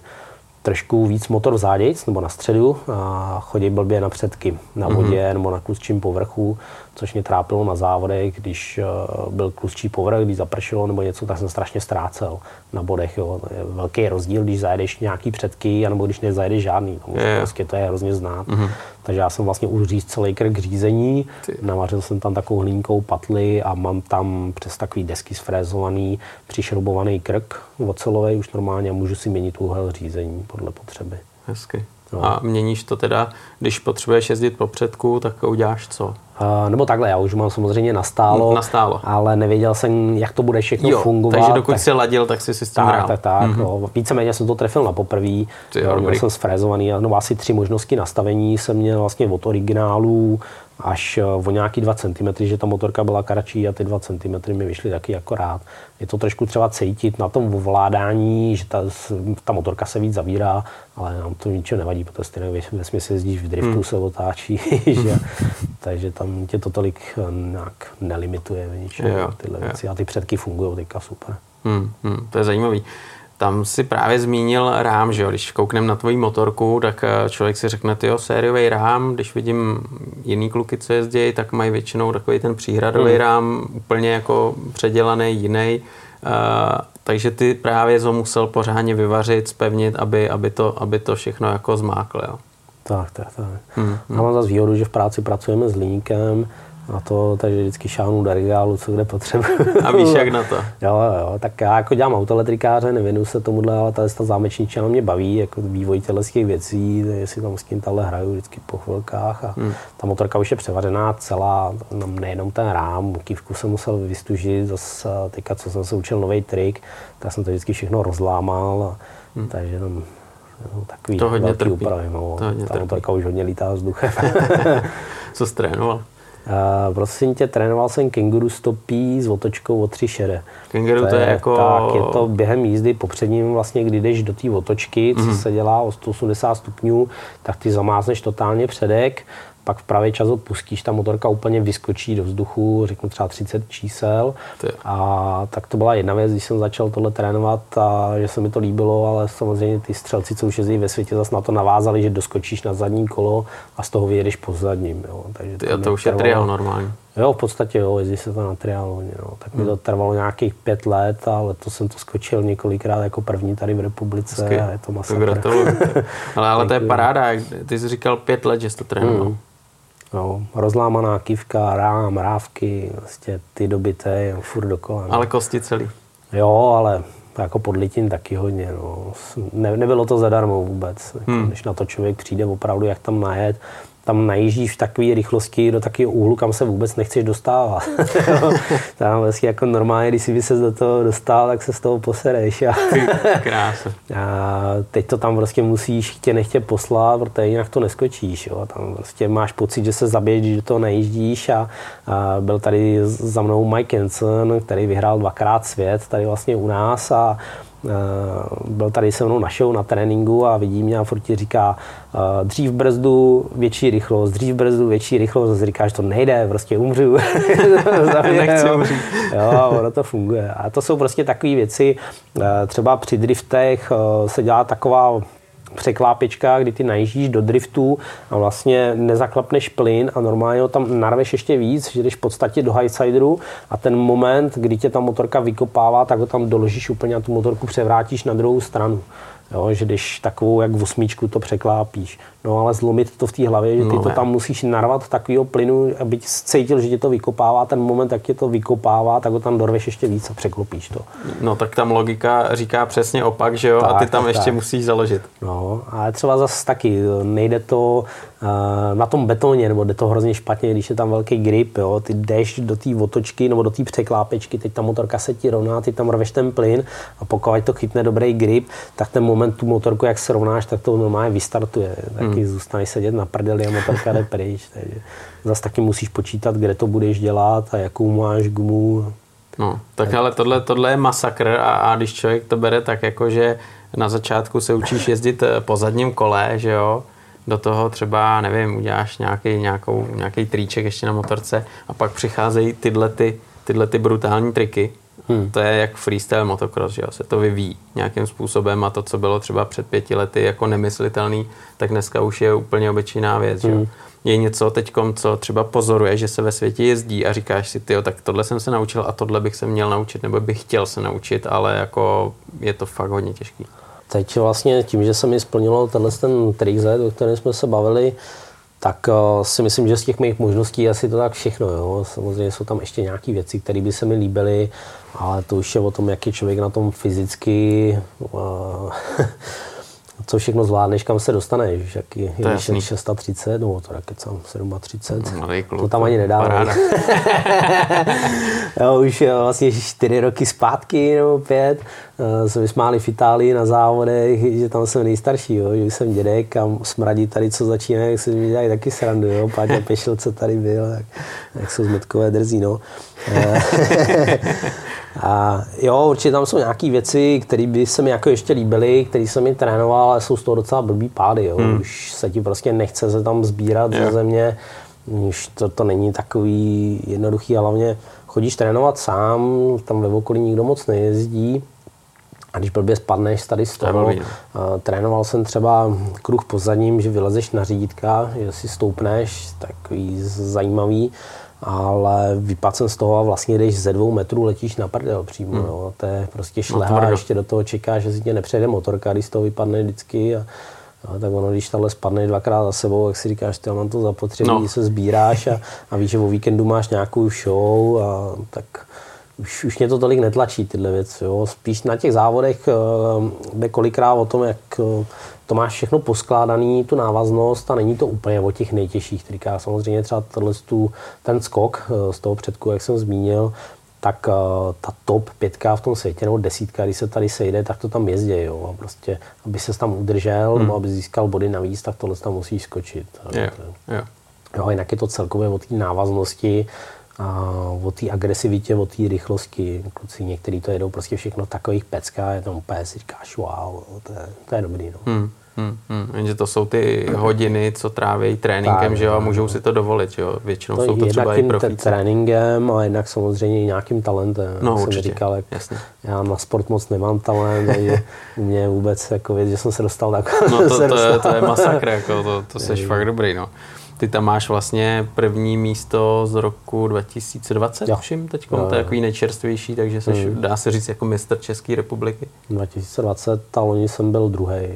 trošku víc motor vzádějc nebo na středu a chodí blbě na předky, na vodě mm-hmm. nebo na kluzčím povrchu, což mě trápilo na závodech, když uh, byl kluzčí povrch, když zapršilo nebo něco, tak jsem strašně ztrácel na bodech. Jo. Velký rozdíl, když zajedeš nějaký předky, anebo když nezajedeš žádný. To, Je, je. prostě to je hrozně znát. Mm-hmm. Takže já jsem vlastně už říct celý krk řízení, Ty. navařil jsem tam takovou hlínkou patly a mám tam přes takový desky sfrézovaný, přišrubovaný krk ocelový už normálně a můžu si měnit úhel řízení podle potřeby. Hezky. No. A měníš to teda, když potřebuješ jezdit po předku, tak uděláš co? Uh, nebo takhle, já už mám samozřejmě nastálo, Nastálo. ale nevěděl jsem, jak to bude všechno fungovat. takže dokud tak, si ladil, tak si si s tím tak, hrál. tak, tak, mm-hmm. no, víceméně jsem to trefil na poprvé. Jo, Jo, měl dobrý. jsem sfrézovaný, no asi tři možnosti nastavení jsem měl vlastně od originálu až eh, o nějaký 2 cm, že ta motorka byla kratší a ty 2 cm mi vyšly taky akorát. Je to trošku třeba cítit na tom ovládání, že ta, ta motorka se víc zavírá, ale nám to ničeho nevadí, protože stejně ve směs jezdíš v driftu, hmm. se otáčí, *laughs* že, takže tam tě to tolik eh, nějak nelimituje v ničem, Jo, tyhle jo. věci. A ty předky fungují teďka super. Hmm, hmm, to je zajímavý. Tam si právě zmínil rám, že jo? Když koukneme na tvoji motorku, tak eh, člověk si řekne, ty sériový rám, když vidím jiný kluky, co jezdí, tak mají většinou takový ten příhradový Hmm. rám, úplně jako předělaný, jiný. Uh, takže ty právě to musel pořádně vyvařit, spevnit, aby, aby, to, aby to všechno jako zmáklo, jo? Tak, tak, tak. Hmm, Já mám zase výhodu, že v práci pracujeme s líníkem a to, takže vždycky šáhnu do regálu, co kde potřebuji. A víš, jak na to? *laughs* Jo, jo, tak já jako dělám autoletrikáře, nevěnuju se tomuhle, ale ta, ta zámečničina mě baví, jako vývoj těch věcí, jestli tam s tím tahle hraju vždycky po chvilkách a hmm. ta motorka už je převařená celá, no, nejenom ten rám, kývku jsem musel vystužit, zase teďka, co jsem se učil nový trik, tak jsem to vždycky všechno rozlámal, a, hmm. takže tam no, takový To hodně velký trpí. úpravy, no, To hodně ta trpí. motorka už hodně lítá vzduchem. *laughs* Co jsi trénoval? Uh, prosím tě, trénoval jsem kenguru stopí s otočkou o tři šere. Kenguru to je jako- Tak, je to během jízdy po předním vlastně, kdy jdeš do té otočky, co Mhm. se dělá o 180 stupňů, tak ty zamázneš totálně předek, pak v pravý čas ho pustíš, ta motorka úplně vyskočí do vzduchu, řeknu třeba 30 čísel. Ty. A tak to byla jedna věc, když jsem začal tohle trénovat a že se mi to líbilo, ale samozřejmě ty střelci, co už jezdí ve světě, zase na to navázali, že doskočíš na zadní kolo a z toho vyjedeš po zadním. Jo. Takže Ty, to to už je trial normální. Jo, v podstatě jo, jezdí se to na triálu. hodně, No. Tak mi to trvalo nějakých pět let a letos jsem to skočil několikrát jako první tady v republice Hezky. a je to To masakr. gratuluju. *laughs* ale, ale to je paráda. jak- Ty jsi říkal pět let, že jsi to trénoval. Mm. No, rozlámaná kývka, rám, rávky, vlastně ty dobité, furt dokola. No. Ale kosti celý. Jo, ale jako podlitin taky hodně. No. Ne, nebylo to zadarmo vůbec. Jako, Hmm. Když na to člověk přijde opravdu, jak tam najet, tam najíždíš v takové rychlosti do takového úhlu, kam se vůbec nechceš dostávat. *laughs* tam vlastně jako normálně, když si by se do toho dostal, tak se z toho posereš. A, Krása. *laughs* a teď to tam prostě musíš chtě nechtě poslat, protože jinak to neskočíš. Jo. Tam prostě máš pocit, že se zabiješ, když do toho nejíždíš a, a byl tady za mnou Mike Jensen, který vyhrál dvakrát svět tady vlastně u nás a byl tady se mnou na show, na tréninku a vidí mě a furt ti říká dřív brzdu, větší rychlost, dřív brzdu, větší rychlost. A říká, že to nejde, prostě umřu. *laughs* Nechci umřít. jo, ono to funguje. A to jsou prostě takové věci, třeba při driftech se dělá taková překlápěčka, kdy ty najíždíš do driftu a vlastně nezaklapneš plyn a normálně ho tam narveš ještě víc, že jdeš v podstatě do highsideru a ten moment, kdy tě ta motorka vykopává, tak ho tam doložíš úplně a tu motorku převrátíš na druhou stranu. Jo, že když takovou jak v osmičku to překlápíš. No ale zlomit to v té hlavě, že ty no, to tam musíš narvat takového plynu, aby cítil, že tě to vykopává. Ten moment, jak tě to vykopává, tak ho tam dorveš ještě víc a překlopíš to. No tak tam logika říká přesně opak, že jo? Tak, a ty tam tak, ještě tak. musíš založit. No, ale třeba zase taky nejde to na tom betoně, nebo jde to hrozně špatně, když je tam velký grip, jo? Ty jdeš do té otočky nebo do té překlápečky, teď ta motorka se ti rovná, ty tam rveš ten plyn a pokud to chytne dobrý grip, tak ten moment tu motorku, jak se rovnáš, tak to normálně vystartuje. Tak taky hmm. zůstaneš sedět na prdeli a motorka jde pryč. Takže zase taky musíš počítat, kde to budeš dělat a jakou máš gumu. No, tak, tak ale tohle, tohle je masakr a, a když člověk to bere tak jako, že na začátku se učíš jezdit eh, po zadním kole, že jo, do toho třeba, nevím, uděláš nějaký, nějakou, nějaký triček ještě na motorce a pak přicházejí tyhle, ty, tyhle ty brutální triky, Hmm. To je jak freestyle motocross, že jo? se to vyvíjí nějakým způsobem a to, co bylo třeba před pěti lety jako nemyslitelný, tak dneska už je úplně obyčejná věc. Hmm. Že jo? Je něco teď, co třeba pozoruje, že se ve světě jezdí a říkáš si, ty, tak tohle jsem se naučil a tohle bych se měl naučit, nebo bych chtěl se naučit, ale jako je to fakt hodně těžký. Teď vlastně tím, že se mi splnilo tenhle ten trik, o kterém jsme se bavili, tak uh, si myslím, že z těch mých možností asi to tak všechno. Jo. Samozřejmě jsou tam ještě nějaké věci, které by se mi líbily, ale to už je o tom, jak je člověk na tom fyzicky, uh, *laughs* co všechno zvládneš, kam se dostaneš. Jak je, je 630, no to je sám 37. No, kluk, to tam ani nedává. *laughs* jo, už je vlastně čtyři roky zpátky nebo pět uh, se vysmáli v Itálii na závodech, že tam jsem nejstarší, jo, že jsem dědek a smradí tady, co začíná, jak se mi dělají taky srandu, jo, Páťa Pešil, co tady byl, jak, jak jsou zmetkové drzí, no. *laughs* A jo, určitě tam jsou nějaké věci, které by se mi jako ještě líbily, které jsem mi trénoval, ale jsou z toho docela blbý pády. Jo. Hmm. Už se ti prostě nechce se tam sbírat ze země. Už to, to není takový jednoduchý, a hlavně chodíš trénovat sám, tam ve okolí nikdo moc nejezdí. A když blbě spadneš tady z toho, uh, trénoval jsem třeba kruh pozadním, že vylezeš na řídítka, že si stoupneš, takový zajímavý ale vypadl jsem z toho a vlastně jdeš ze dvou metrů, letíš na prdel přímo. Hmm. Jo. To je prostě šleha a ještě do toho čekáš, že si tě nepřejede motorka, když z toho vypadne vždycky. A, a tak ono, když tahle spadne dvakrát za sebou, jak si říkáš, ty mám to zapotřebí, no. se sbíráš a, a víš, že o víkendu máš nějakou show a tak už, už mě to tolik netlačí tyhle věci. Jo. Spíš na těch závodech jde kolikrát o tom, jak to máš všechno poskládaný, tu návaznost a není to úplně o těch nejtěžších trikách. Samozřejmě třeba tenhle, ten skok eh, z toho předku, jak jsem zmínil, tak ta top pětka v tom světě, nebo desítka, když se tady sejde, tak to tam jezdí, jo. A prostě, aby se tam udržel, hmm. nebo aby získal body navíc, tak tohle tam musí skočit. Jo, jo. jo, jinak je to celkově o té návaznosti, o té agresivitě, o té rychlosti. Kluci někteří to jedou prostě všechno takových pecká, je to úplně si říkáš, wow, to je, to je dobrý. No. Hmm. Hmm, hmm. Jenže to jsou ty hodiny, co tráví tréninkem, tak, že jo, a můžou si to dovolit, jo. Většinou to jsou to třeba i profíci. tréninkem a jednak samozřejmě i nějakým talentem. No určitě, jsem říkal, jak jasně. Já na sport moc nemám talent, *laughs* takže mě vůbec jako věc, že jsem se dostal tak. No *laughs* to, to, je, to je masakr, jako to, to jsi *laughs* fakt dobrý, no. Ty tam máš vlastně první místo z roku 2020, jo. všim teď, to je takový nejčerstvější, takže jsi, hmm. dá se říct jako mistr České republiky. 2020, a loni jsem byl druhý.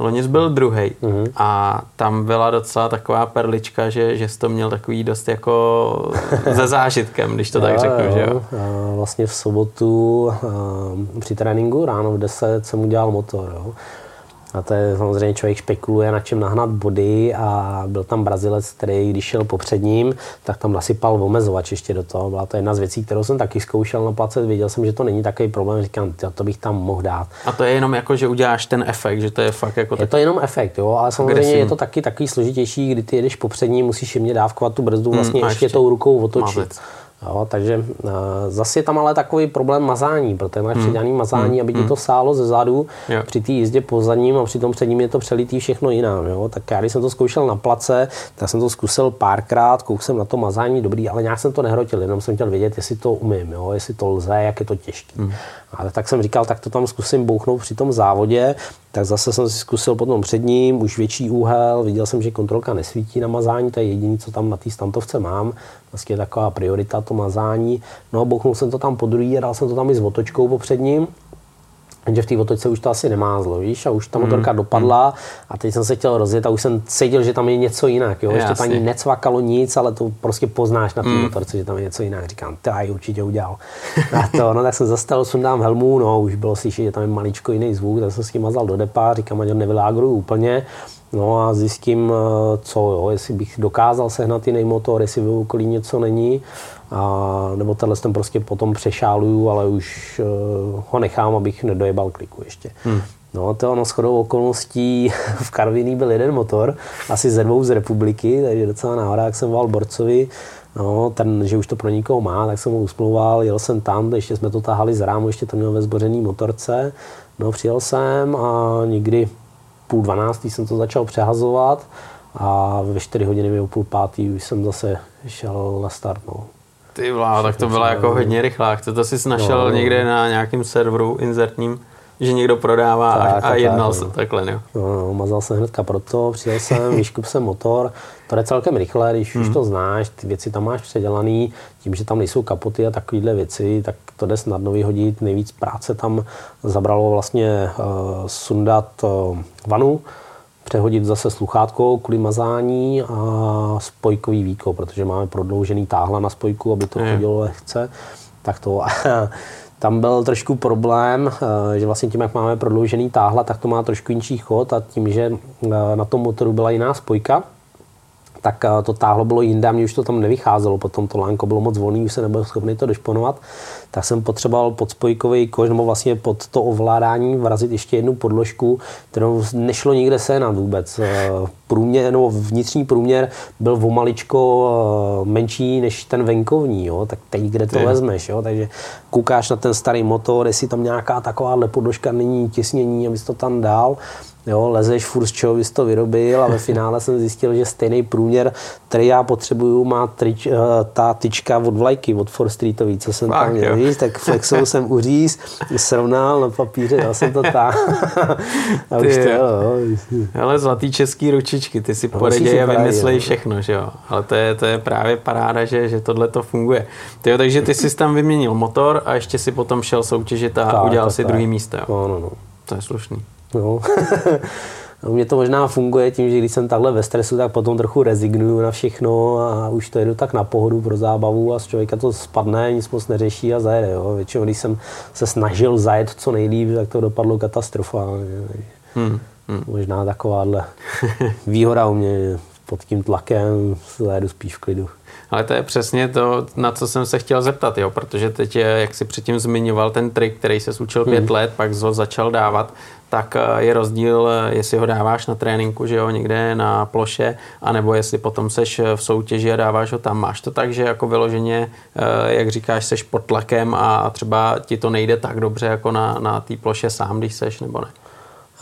Loni byl druhý mm-hmm. a tam byla docela taková perlička, že, že jsi to měl takový dost jako *laughs* ze zážitkem, když to tak řeknu, že jo? Vlastně v sobotu při tréninku ráno v 10 jsem udělal motor, jo. A to je samozřejmě člověk špekuluje, na čem nahnat body a byl tam Brazilec, který když šel popřed ním, tak tam nasypal omezovač ještě do toho. Byla to jedna z věcí, kterou jsem taky zkoušel na place. Věděl jsem, že to není takový problém, říkám, to bych tam mohl dát. A to je jenom jako, že uděláš ten efekt, že to je fakt jako... Je to jenom efekt, jo, ale samozřejmě agresivní. je to taky takový složitější, kdy ty jedeš popřední, musíš jemně dávkovat tu brzdu vlastně hmm, ještě, ještě tou rukou otočit. Mazec. Jo, takže uh, zase je tam ale takový problém mazání, protože máš hmm. předělaný mazání, hmm. aby ti hmm. to sálo ze zadu jo. při té jízdě po zadním a při tom předním je to přelitý všechno jinam. Jo? Tak já, když jsem to zkoušel na place, tak jsem to zkusil párkrát, kouk jsem na to mazání dobrý, ale nějak jsem to nehrotil, jenom jsem chtěl vědět, jestli to umím, jo? jestli to lze, jak je to těžké. Hmm. Ale tak jsem říkal, tak to tam zkusím bouchnout při tom závodě, tak zase jsem si zkusil potom před ním, už větší úhel, viděl jsem, že kontrolka nesvítí na mazání, to je jediné, co tam na té stantovce mám, vlastně taková priorita to mazání. No, bouchnul jsem to tam po druhý a dal jsem to tam i s otočkou popředním, Jenže v té otočce už to asi nemázlo, víš, a už ta motorka hmm. dopadla a teď jsem se chtěl rozjet a už jsem cítil, že tam je něco jinak, jo, ještě ani necvakalo nic, ale to prostě poznáš na té hmm. motorce, že tam je něco jinak. Říkám, to já určitě udělal. A to, no tak jsem zastavil, sundám helmu, no už bylo slyšet, že tam je maličko jiný zvuk, tak jsem s tím mazal do depa, říkám, ať ho nevylágruju úplně. No a zjistím, eh, co jo, jestli bych dokázal sehnat jiný motor, jestli v okolí něco není. A, nebo tenhle ten prostě potom přešáluju, ale už uh, ho nechám, abych nedojebal kliku ještě. Hmm. No to ono shodou okolností *laughs* v Karviní byl jeden motor, asi ze dvou z republiky, takže docela náhoda, jak jsem volal Borcovi, no, ten, že už to pro nikoho má, tak jsem ho usplouval, jel jsem tam, ještě jsme to tahali z rámu, ještě to měl ve zbořený motorce, no přijel jsem a někdy půl dvanáctý jsem to začal přehazovat a ve čtyři hodiny mi o půl pátý už jsem zase šel na start. No. Ty vlá, tak to bylo jako hodně rychlá. To jsi našel no, no. někde na nějakém serveru inzertním, že někdo prodává tak, a, a jednal tak, se no. takhle, jo? No, no, mazal jsem hnedka proto, přijel jsem, vyškup jsem motor, to je celkem rychle, když mm. už hmm. to znáš, ty věci tam máš předělaný, tím, že tam nejsou kapoty a takovéhle věci, tak to jde snadno vyhodit. Nejvíc práce tam zabralo vlastně uh, sundat uh, vanu, přehodit zase sluchátko kvůli mazání a spojkový víko, protože máme prodloužený táhla na spojku, aby to chodilo lehce. Tak to *laughs* tam byl trošku problém, eh, že vlastně tím, jak máme prodloužený táhla, tak to má trošku jinší chod a tím, že eh, na tom motoru byla jiná spojka, tak eh, to táhlo bylo jinde a mě už to tam nevycházelo. Potom to lánko bylo moc volný, už se nebyl schopný to došponovat. Tak jsem potřeboval pod spojkový koš, nebo vlastně pod to ovládání vrazit ještě jednu podložku, kterou nešlo nikde sehnat vůbec. Eh, průměr, nebo vnitřní průměr byl o maličko eh, menší než ten venkovní, jo? tak teď kde to Je. vezmeš. Jo? Takže koukáš na ten starý motor, jestli tam nějaká taková podložka není těsnění, abys to tam dal Jo, lezeš furt z čeho bys to vyrobil a ve finále jsem zjistil, že stejný průměr, který já potřebuju, má trič, uh, ta tyčka od vlajky, od Four Streetový, co jsem Fakt, tam měl říct, tak flexou *laughs* jsem uříz, srovnal na papíře, dal jsem to tam. *laughs* a už to, jo. Ale zlatý český ručičky, ty si no, poradě a vymyslej všechno, že jo. Ale to je, to je právě paráda, že, že tohle to funguje. Ty jo, takže ty jsi tam vyměnil motor a ještě si potom šel soutěžit a tak, udělal tak, si tak. druhý místo. Jo. No, no, no. To je slušný. No. *laughs* U mě to možná funguje tím, že když jsem takhle ve stresu, tak potom trochu rezignuju na všechno a už to jedu tak na pohodu pro zábavu a z člověka to spadne, nic moc neřeší a zajede. Jo. Většinou, když jsem se snažil zajet co nejlíp, tak to dopadlo katastrofálně. Hmm. Hmm. Možná takováhle výhoda u mě pod tím tlakem zajedu spíš v klidu. Ale to je přesně to, na co jsem se chtěl zeptat, jo, protože teď, jak si předtím zmiňoval ten trik, který se učil pět hmm. let, pak ho začal dávat, tak eh, je rozdíl, eh, jestli ho dáváš na tréninku, že jo, někde na ploše, anebo jestli potom seš v soutěži a dáváš ho tam. Máš to tak, že jako vyloženě, eh, jak říkáš, seš pod tlakem a třeba ti to nejde tak dobře jako na, na té ploše sám, když seš, nebo ne?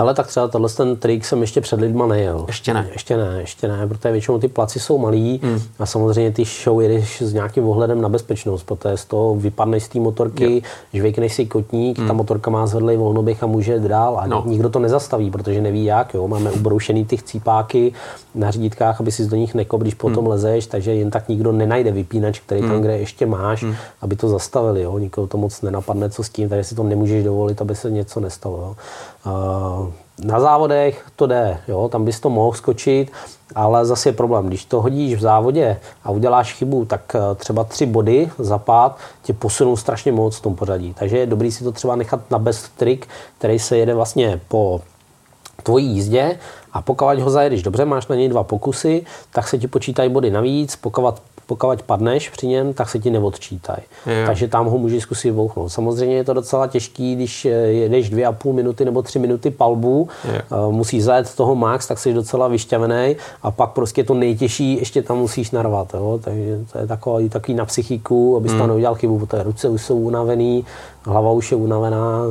Ale tak třeba tenhle ten trik jsem ještě před lidma nejel. Ještě ne. Ještě ne, ještě ne, protože většinou ty placi jsou malý hmm. a samozřejmě ty show jedeš s nějakým ohledem na bezpečnost, protože z toho vypadneš z té motorky, žvejkneš si kotník, hmm. ta motorka má zvedlej volnoběh a může jít dál a no. nikdo to nezastaví, protože neví jak. Jo. Máme ubroušený ty chcípáky na řídítkách, aby si do nich nekop, když potom hmm. lezeš, takže jen tak nikdo nenajde vypínač, který hmm. tam kde ještě máš, hmm. aby to zastavili. Jo. Nikoho to moc nenapadne, co s tím, takže si to nemůžeš dovolit, aby se něco nestalo. Jo. Uh, na závodech to jde, jo, tam bys to mohl skočit, ale zase je problém, když to hodíš v závodě a uděláš chybu, tak eh, třeba tři body za pád tě posunou strašně moc v tom pořadí. Takže je dobrý si to třeba nechat na best trick, který se jede vlastně po tvojí jízdě. A pokud ho zajedeš dobře, máš na něj dva pokusy, tak se ti počítají body navíc, pokud, pokud padneš při něm, tak se ti neodčítají. Takže tam ho můžeš zkusit bouchnout. Samozřejmě je to docela těžký, když jedeš dvě a půl minuty nebo tři minuty palbu, je. musíš zajet toho max, tak jsi docela vyšťavený a pak prostě to nejtěžší ještě tam musíš narvat. Jo? Takže to je takový, takový na psychiku, abys hmm. tam neudělal chybu, protože ruce už jsou unavený, hlava už je unavená,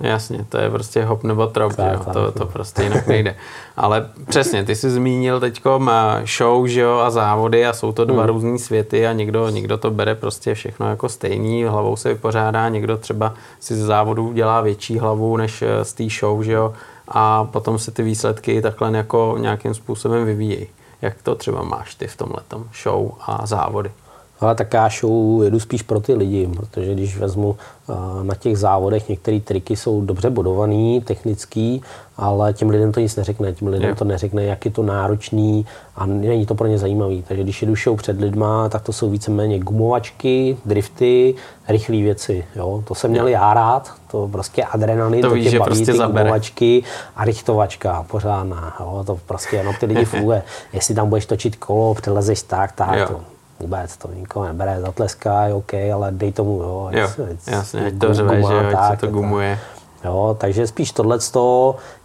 Jasně, to je prostě hop nebo trop, tak, jo? To, to prostě jinak nejde. *laughs* Ale přesně, ty jsi zmínil teď show že jo, a závody a jsou to dva hmm. různý světy a někdo, někdo to bere prostě všechno jako stejný, hlavou se vypořádá, někdo třeba si z závodu dělá větší hlavu než eh, z té show, že jo, a potom se ty výsledky takhle jako nějakým způsobem vyvíjejí. Jak to třeba máš ty v tomhle show a závody? Ale tak já show jedu spíš pro ty lidi, protože když vezmu na těch závodech některé triky jsou dobře bodované, technický, ale těm lidem to nic neřekne. Těm lidem to neřekne, jak je to náročný a není to pro ně zajímavý. Takže když jedu show před lidma, tak to jsou víceméně gumovačky, drifty, rychlé věci. Jo? To jsem měl já rád, to prostě adrenalin, to, to víš, tě baví, prostě ty gumovačky a rychtovačka pořádná. Jo? To prostě jenom ty lidi *laughs* funguje. Jestli tam budeš točit kolo, přelezeš tak, tak, jo. to vůbec to nikoho nebere, zatleská, OK, ale dej tomu, jo. jo jasně, ať to řve, že jo, tak, se to gumuje. Jo, takže spíš tohle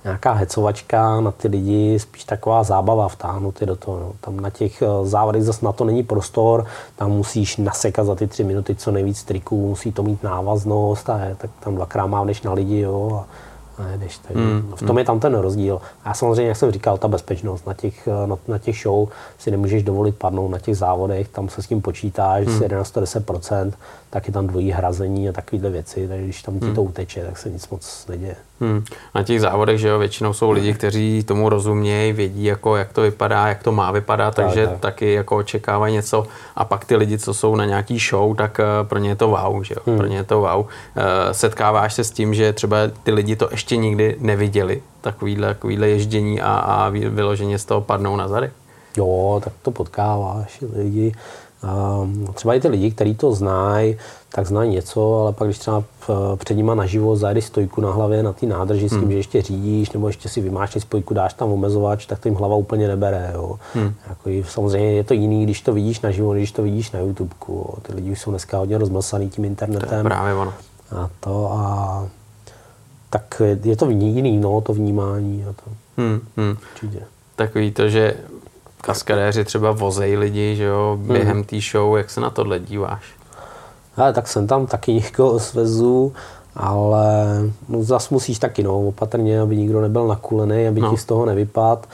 nějaká hecovačka na ty lidi, spíš taková zábava vtáhnout do toho. No. Tam na těch eh, závodech zase na to není prostor, tam musíš nasekat za ty tři minuty co nejvíc triků, musí to mít návaznost a je, tak tam dvakrát mávneš na lidi, jo. A, a jedeš. Takže mm, v tom je tam ten rozdíl. A samozřejmě, jak jsem říkal, ta bezpečnost na těch, na, na těch show si nemůžeš dovolit padnout na těch závodech, tam se s tím počítá, že mm. si jede na 110%, tak je tam dvojí hrazení a takovéhle věci, takže když tam ti hmm. to uteče, tak se nic moc neděje. Hmm. Na těch závodech, že jo, většinou jsou lidi, kteří tomu rozumějí, vědí, jako, jak to vypadá, jak to má vypadat, tak, takže tak. taky jako očekávají něco. A pak ty lidi, co jsou na nějaký show, tak uh, pro ně je to wow, že jo, hmm. pro ně je to wow. Uh, setkáváš se s tím, že třeba ty lidi to ještě nikdy neviděli, takovýhle, takovýhle ježdění a, a vyloženě z toho padnou na zady? Jo, tak to potkáváš lidi. Ehm, třeba i ty lidi, kteří to znají, tak znají něco, ale pak když třeba před nima naživo zajedeš stojku na hlavě na té nádrži s tím, hmm. že ještě řídíš, nebo ještě si vymáš spojku, dáš tam omezovač, tak to jim hlava úplně nebere. Jo. Hmm. Jako, samozřejmě je to jiný, když to vidíš naživo, když to vidíš na YouTube. Ty lidi už jsou dneska hodně rozmlsaný tím internetem. To je právě ono. A to a tak je to jiný, no, to vnímání. A to. Hmm, hmm. Takový to, že kaskadéři třeba vozej lidi, že jo, během hmm. té show, jak se na tohle díváš? Ale tak jsem tam taky někoho svezu, ale no, zas musíš taky no, opatrně, aby nikdo nebyl nakulený, aby no. ti z toho nevypad.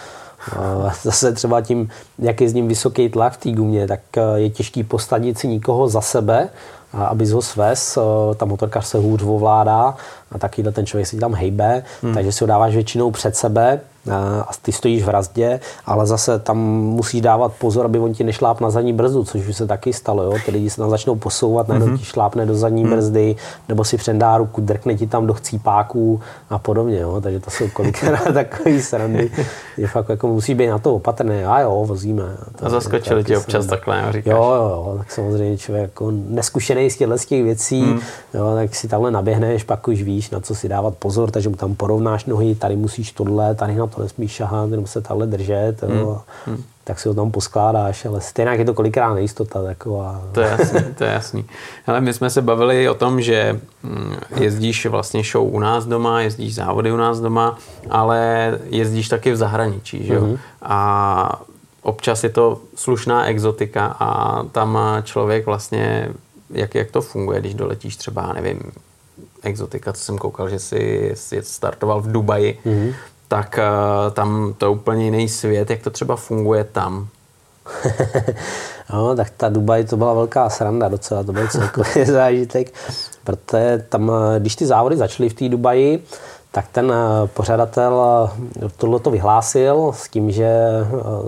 Zase třeba tím, jak je s ním vysoký tlak v té gumě, tak eh, je těžký postavit si nikoho za sebe, aby ho svez, eh, ta motorka se hůř ovládá a taky ten člověk si tam hejbe, hmm. takže si ho dáváš většinou před sebe, a ty stojíš v razdě, ale zase tam musíš dávat pozor, aby on ti nešláp na zadní brzdu, což už se taky stalo. Jo? Ty lidi se tam začnou posouvat, najednou mm-hmm. ti šlápne do zadní mm-hmm. brzdy, nebo si přendá ruku, drkne ti tam do chcípáků a podobně. Jo? Takže to jsou kolikrát *laughs* *laughs* takový srandy, že fakt jako musí být na to opatrný. A jo, vozíme. To a zaskočili ti občas srandy. takhle, říkáš. Jo, jo, tak samozřejmě člověk jako neskušený z těchto z těch věcí, mm. jo, tak si takhle naběhneš, pak už víš, na co si dávat pozor, takže mu tam porovnáš nohy, tady musíš tohle, tady na to nesmíš šahat, jenom se takhle držet, hmm. jo, hmm. tak si ho tam poskládáš, ale stejně je to kolikrát nejistota taková. To je jasný, to je jasný. Ale my jsme se bavili o tom, že mm, jezdíš vlastně show u nás doma, jezdíš závody u nás doma, ale jezdíš taky v zahraničí, že jo? Hmm. A občas je to slušná exotika a tam člověk vlastně, jak, jak to funguje, když doletíš třeba, nevím, exotika, co jsem koukal, že jsi, jsi startoval v Dubaji, mm-hmm tak uh, tam to je úplně jiný svět, jak to třeba funguje tam. *laughs* no, tak ta Dubaj to byla velká sranda docela, to byl celkový *laughs* zážitek, protože tam, eh, když ty závody začaly v té Dubaji, tak ten eh, pořadatel tohle to vyhlásil s tím, že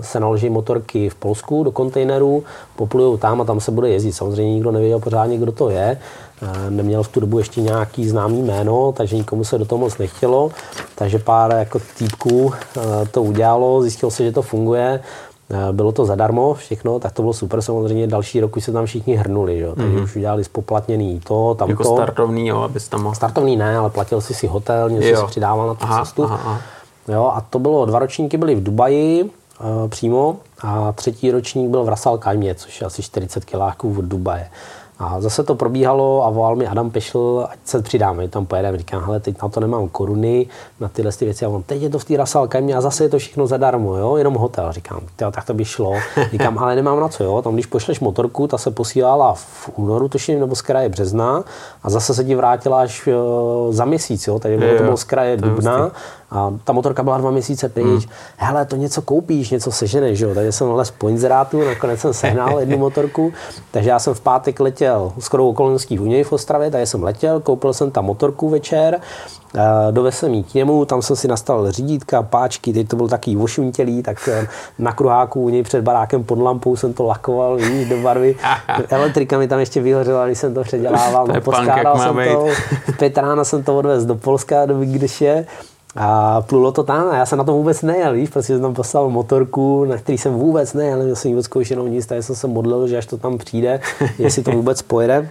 se naloží motorky v Polsku do kontejnerů, poplují tam a tam se bude jezdit. Samozřejmě nikdo nevěděl pořádně, kdo to je. Neměl v tu dobu ještě nějaký známý jméno, takže nikomu se do toho moc nechtělo. Takže pár jako týpků eh, to udělalo, zjistilo se, že to funguje. Eh, bylo to zadarmo všechno, tak to bylo super. Samozřejmě další rok už se tam všichni hrnuli, jo? takže mm-hmm. už udělali spoplatněný to, tamto. Jako startovný, jo, abys tam mohl... Startovný ne, ale platil si si hotel, něco si přidával na tu aha, cestu. Aha, aha. Jo, a to bylo, dva ročníky byly v Dubaji uh, přímo a třetí ročník byl v Rasal Kajmě, což je asi 40 kiláků od Dubaje. A zase to probíhalo a volal mi Adam Pešl, ať se přidáme, tam pojedeme. Říkám, hele, teď na to nemám koruny, na tyhle ty věci. A on, teď je to v té Rasal Kajmě a zase je to všechno zadarmo, jo, jenom hotel. Říkám, tak to by šlo. Říkám, ale nemám na co, jo. Tam, když pošleš motorku, ta se posílala v únoru, tuším, nebo z kraje března a zase se ti vrátila až uh, za měsíc, jo. Takže bylo to bylo z kraje dubna a ta motorka byla dva měsíce pryč. Hmm. Hele, to něco koupíš, něco seženeš, jo. Takže jsem les po inzerátu, nakonec jsem sehnal jednu motorku, takže já jsem v pátek letěl skoro okolností v něj v Ostravě, takže jsem letěl, koupil jsem tam motorku večer, dovez jsem jí k němu, tam jsem si nastavil řídítka, páčky, teď to byl takový vošuntělý, tak eh, na kruháku u něj před barákem pod lampou jsem to lakoval, víš, do barvy. *laughs* Elektrika mi tam ještě vyhořela, když jsem to předělával, no, poskládal jsem to, v pět rána jsem to odvez do Polska, do Vigdeše, a plulo to tam a já jsem na to vůbec nejel, víš, protože jsem tam poslal motorku, na který jsem vůbec nejel, neměl jsem vůbec zkoušenou nic, takže jsem se modlil, že až to tam přijde, *laughs* jestli to vůbec pojede.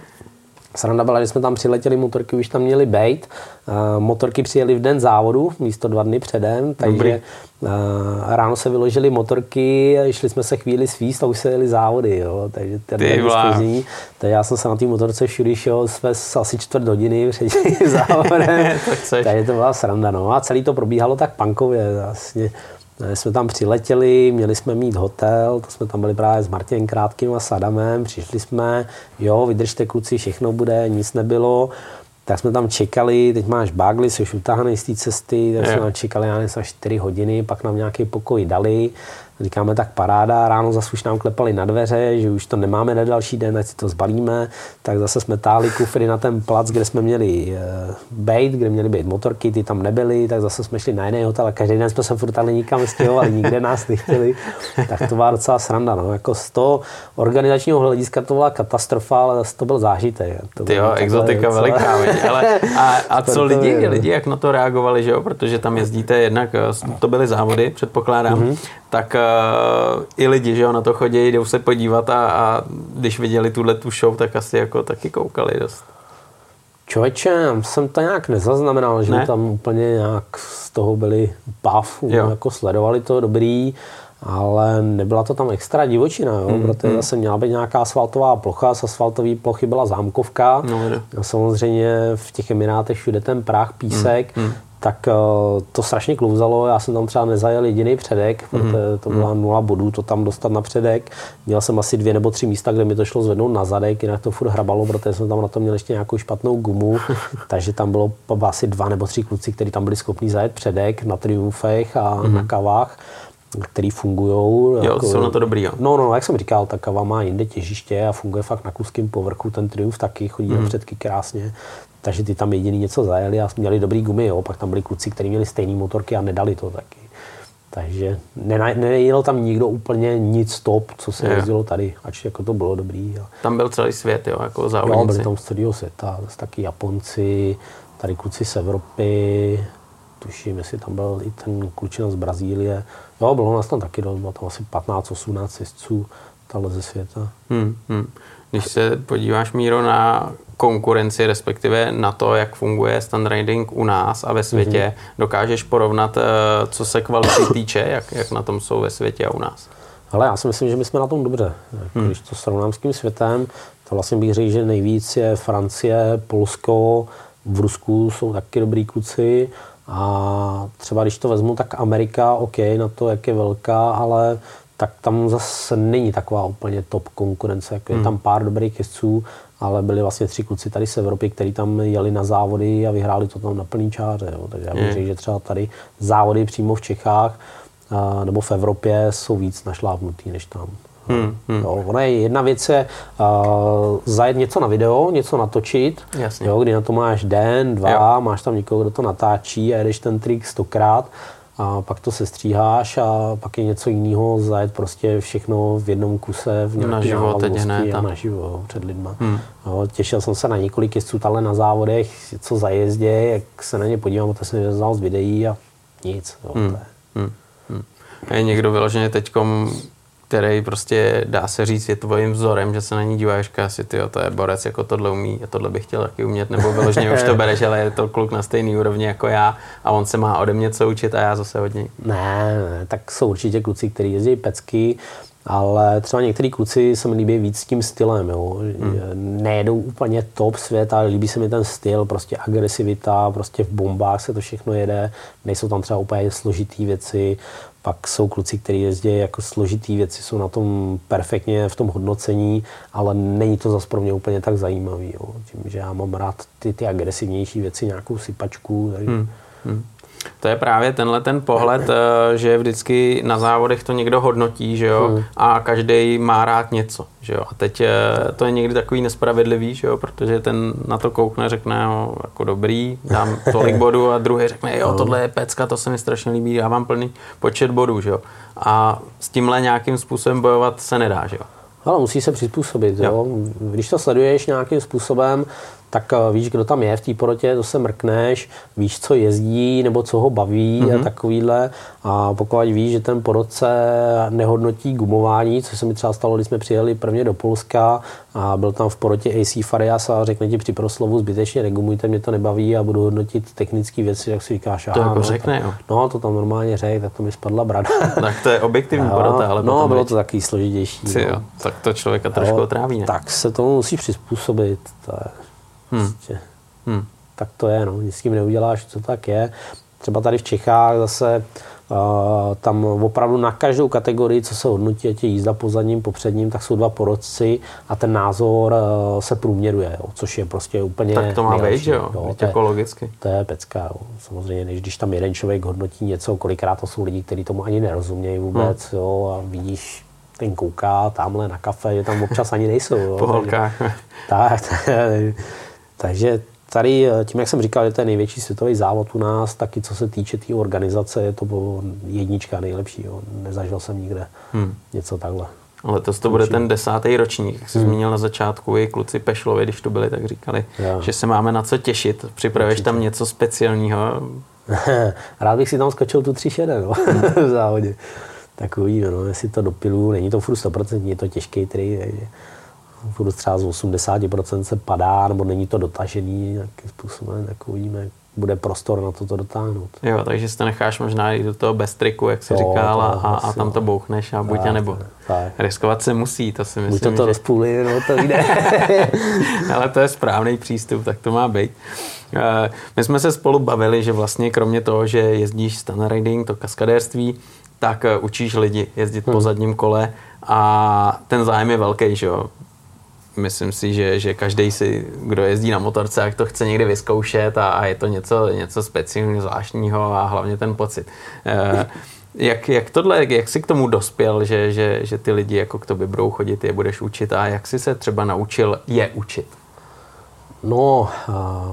Sranda byla, že jsme tam přiletěli, motorky už tam měly být. Motorky přijeli v den závodu, místo dva dny předem, takže Dobrý. ráno se vyložili motorky, šli jsme se chvíli svíst a už se jeli závody, jo. takže ten spoždění. Takže já jsem se na té motorce všude šel jsme asi čtvrt hodiny před *laughs* závodem, takže to byla sranda. No. A celý to probíhalo tak punkově, vlastně jsme tam přiletěli, měli jsme mít hotel, to jsme tam byli právě s Martinem Krátkým a Sadamem, přišli jsme, jo, vydržte kluci, všechno bude, nic nebylo. Tak jsme tam čekali, teď máš bagly, jsi už utáhaný z té cesty, tak jsme tam čekali, já nevím, 4 hodiny, pak nám nějaký pokoj dali, Říkáme tak paráda, ráno zase už nám klepali na dveře, že už to nemáme na další den, ať si to zbalíme, tak zase jsme táhli kufry na ten plac, kde jsme měli uh, bejt, kde měly být motorky, ty tam nebyly, tak zase jsme šli na jiný hotel a každý den jsme se furt ale nikam stěhovali, nikde nás nechtěli, tak to byla docela sranda. No. Jako z toho organizačního hlediska to byla katastrofa, ale zase to byl zážitek. To Ty jo, exotika docela... veliká, ale a, a *laughs* co lidi, lidi, jak na to reagovali, že jo? protože tam jezdíte jednak, eh, to byly závody, předpokládám, mm-hmm. tak uh, i lidi, že jo, na to chodí, jdou se podívat a, a když viděli tuhle tu show, tak asi jako taky koukali dost. Člověče, jsem to nějak nezaznamenal, že ne? tam úplně nějak z toho byli bav, jako sledovali to dobrý, ale nebyla to tam extra divočina, jo, mm, protože mm. zase měla být nějaká asfaltová plocha, z asfaltové plochy byla zámkovka, no, a samozřejmě v těch Emirátech všude ten prach, písek, mm, mm tak eh, to strašně klouzalo. Já jsem tam třeba nezajel jediný předek, mm-hmm. protože to byla nula bodů to tam dostat na předek. Měl jsem asi dvě nebo tři místa, kde mi to šlo zvednout na zadek, jinak to furt hrabalo, protože jsem tam na to měl ještě nějakou špatnou gumu, *laughs* takže tam bylo asi dva nebo tři kluci, kteří tam byli schopni zajet předek na triumfech a mm-hmm. na kavách který fungují. Jo, jako, jsou na to dobrý, jo. No, no, jak jsem říkal, ta kava má jinde těžiště a funguje fakt na kluském povrchu, ten Triumph taky chodí mm. předky krásně, takže ty tam jediný něco zajeli a měli dobrý gumy, jo. pak tam byli kluci, kteří měli stejné motorky a nedali to taky. Takže nejel tam nikdo úplně nic top, co se jezdilo tady, ač jako to bylo dobrý. Jo. Tam byl celý svět, jo, jako závodníci. Jo, byli tam z celého světa, taky Japonci, tady kluci z Evropy, tuším, jestli tam byl i ten klučina z Brazílie. Jo, bylo nás tam taky dost, bylo tam asi 15-18 jezdců tahle ze světa. Hmm, hmm. Když se podíváš, Míro, na konkurenci, respektive na to, jak funguje stand riding u nás a ve světě, mm-hmm. dokážeš porovnat, eh, co se kvality *coughs* týče, jak, jak na tom jsou ve světě a u nás? Ale já si myslím, že my jsme na tom dobře. Hmm. Když to srovnám s tím světem, to vlastně bych řekl, že nejvíc je Francie, Polsko, v Rusku jsou taky dobrý kluci a třeba když to vezmu, tak Amerika, OK, na to, jak je velká, ale tak tam zase není taková úplně top konkurence. Jako hmm. Je tam pár dobrých jezdců, ale byli vlastně tři kluci tady z Evropy, kteří tam jeli na závody a vyhráli to tam na plný čáře. Jo. Takže já bych hmm. řekl, že třeba tady závody přímo v Čechách a, nebo v Evropě jsou víc našlápnutý než tam. Hmm, hmm. Jo, ona je jedna věc je uh, zajet něco na video, něco natočit, Jasně. Jo, kdy na to máš den, dva, jo. máš tam někoho, kdo to natáčí a jedeš ten trik stokrát a pak to sestříháš a pak je něco jiného zajet prostě všechno v jednom kuse v nějaké naživo, teď hned, a naživo před lidma. Hmm. Jo, těšil jsem se na několik jezdců tahle na závodech, co zajezdě, jak se na ně podívám, to jsem znal z videí a nic. Jo, hmm. to je. Hmm. Hmm. Je někdo vyloženě teďkom který prostě dá se říct je tvojím vzorem, že se na ní díváš, asi ty, to je borec, jako tohle umí a tohle bych chtěl taky umět, nebo vyloženě už to bereš, ale je to kluk na stejný úrovni jako já a on se má ode mě co učit a já zase od něj. Ne, ne, tak jsou určitě kluci, kteří jezdí pecky, ale třeba některý kluci se mi líbí víc s tím stylem. Jo. Hmm. Nejedou úplně top svět, ale líbí se mi ten styl, prostě agresivita, prostě v bombách se to všechno jede, nejsou tam třeba úplně složitý věci, pak jsou kluci, kteří jezdí jako složitý věci, jsou na tom perfektně v tom hodnocení, ale není to zase pro mě úplně tak zajímavý. Jo. Tím, že já mám rád ty, ty agresivnější věci, nějakou sypačku. Takže... Hmm. Hmm. To je právě tenhle ten pohled, eh, že vždycky na závodech to někdo hodnotí, že jo, hmm. a každý má rád něco, že jo. A teď eh, to je někdy takový nespravedlivý, že jo, protože ten na to koukne, řekne, jo, jako dobrý, dám tolik bodů a druhý řekne, jo, tohle je pecka, to se mi strašně líbí, já mám plný počet bodů, že jo. A s tímhle nějakým způsobem bojovat se nedá, že jo. Ale musí se přizpůsobit. Jo. Jo. Když to sleduješ nějakým způsobem, tak eh, víš, kdo tam je v té porotě, to se mrkneš, víš, co jezdí nebo co ho baví mm-hmm. a mhm. takovýhle. A pokud víš, že ten porodce nehodnotí gumování, co se mi třeba stalo, když jsme přijeli prvně do Polska a byl tam v porotě AC Farias a řekne ti při proslovu zbytečně negumujte, mě to nebaví a budu hodnotit technické věci, jak si říkáš. To jako no, řekne, jo. No, to tam normálně řek, tak to mi spadla brada. *laughs* tak to je objektivní no, porota, ale No, bylo to takový složitější. no. jo, tak to člověka trošku otráví, ne? Tak se tomu musí přizpůsobit. To je Hmm. Prostě, hmm. Tak to je, no. Nic s tím neuděláš, co tak je. Třeba tady v Čechách zase uh, tam opravdu na každou kategorii, co se hodnotí, ať je jízda po zadním, po předním, tak jsou dva porodci a ten názor uh, se průměruje, jo, což je prostě úplně Tak to má být, že jo? jo to, je, jako logicky. To je pecka, jo. Samozřejmě, než když tam jeden člověk hodnotí něco, kolikrát to jsou lidi, kteří tomu ani nerozumějí vůbec, hmm. jo, a vidíš, ten kouká tamhle na kafe, že tam občas ani nejsou. Jo. *laughs* Po holkách. Tak, takže tady, eh, tím, jak jsem říkal, je to největší světový závod u nás, taky co se týče té tý organizace, je to jednička nejlepší. Jo. Nezažil jsem nikde hmm. něco takhle. Ale to bude ten desátý ročník, jak jsi hmm. zmínil na začátku, i kluci Pešlovi, když tu byli, tak říkali, jo. že se máme na co těšit. Připravuješ tam něco speciálního? *laughs* Rád bych si tam skočil tu tři šede, no, *laughs* v závodě. Takový, no, jestli to dopilu, není to furt 100%, je to těžký tri, takže furt třeba z 80% se padá, nebo není to dotažený nějakým způsobem, tak uvidíme, bude prostor na to to dotáhnout. Jo, takže si to necháš možná i do toho bez triku, jak jsi jo, říkal, a, a tam to bouchneš a buď tak, a nebo. Tak. Riskovat se musí, to si myslím, Buď to, to že... rozpůli, no to jde. *laughs* Ale to je správný přístup, tak to má být. Eh, my jsme se spolu bavili, že vlastně kromě toho, že jezdíš stand riding, to kaskadérství, tak eh, učíš lidi jezdit hmm. po zadním kole a ten zájem je velký, že jo myslím si, že, že každý si, kdo jezdí na motorce, jak to chce někdy vyzkoušet a, a je to něco, něco speciálního, zvláštního a hlavně ten pocit. E, jak, jak tohle, jak jsi k tomu dospěl, že, že, že ty lidi jako k tobě budou chodit, je budeš učit a jak jsi se třeba naučil je učit? No,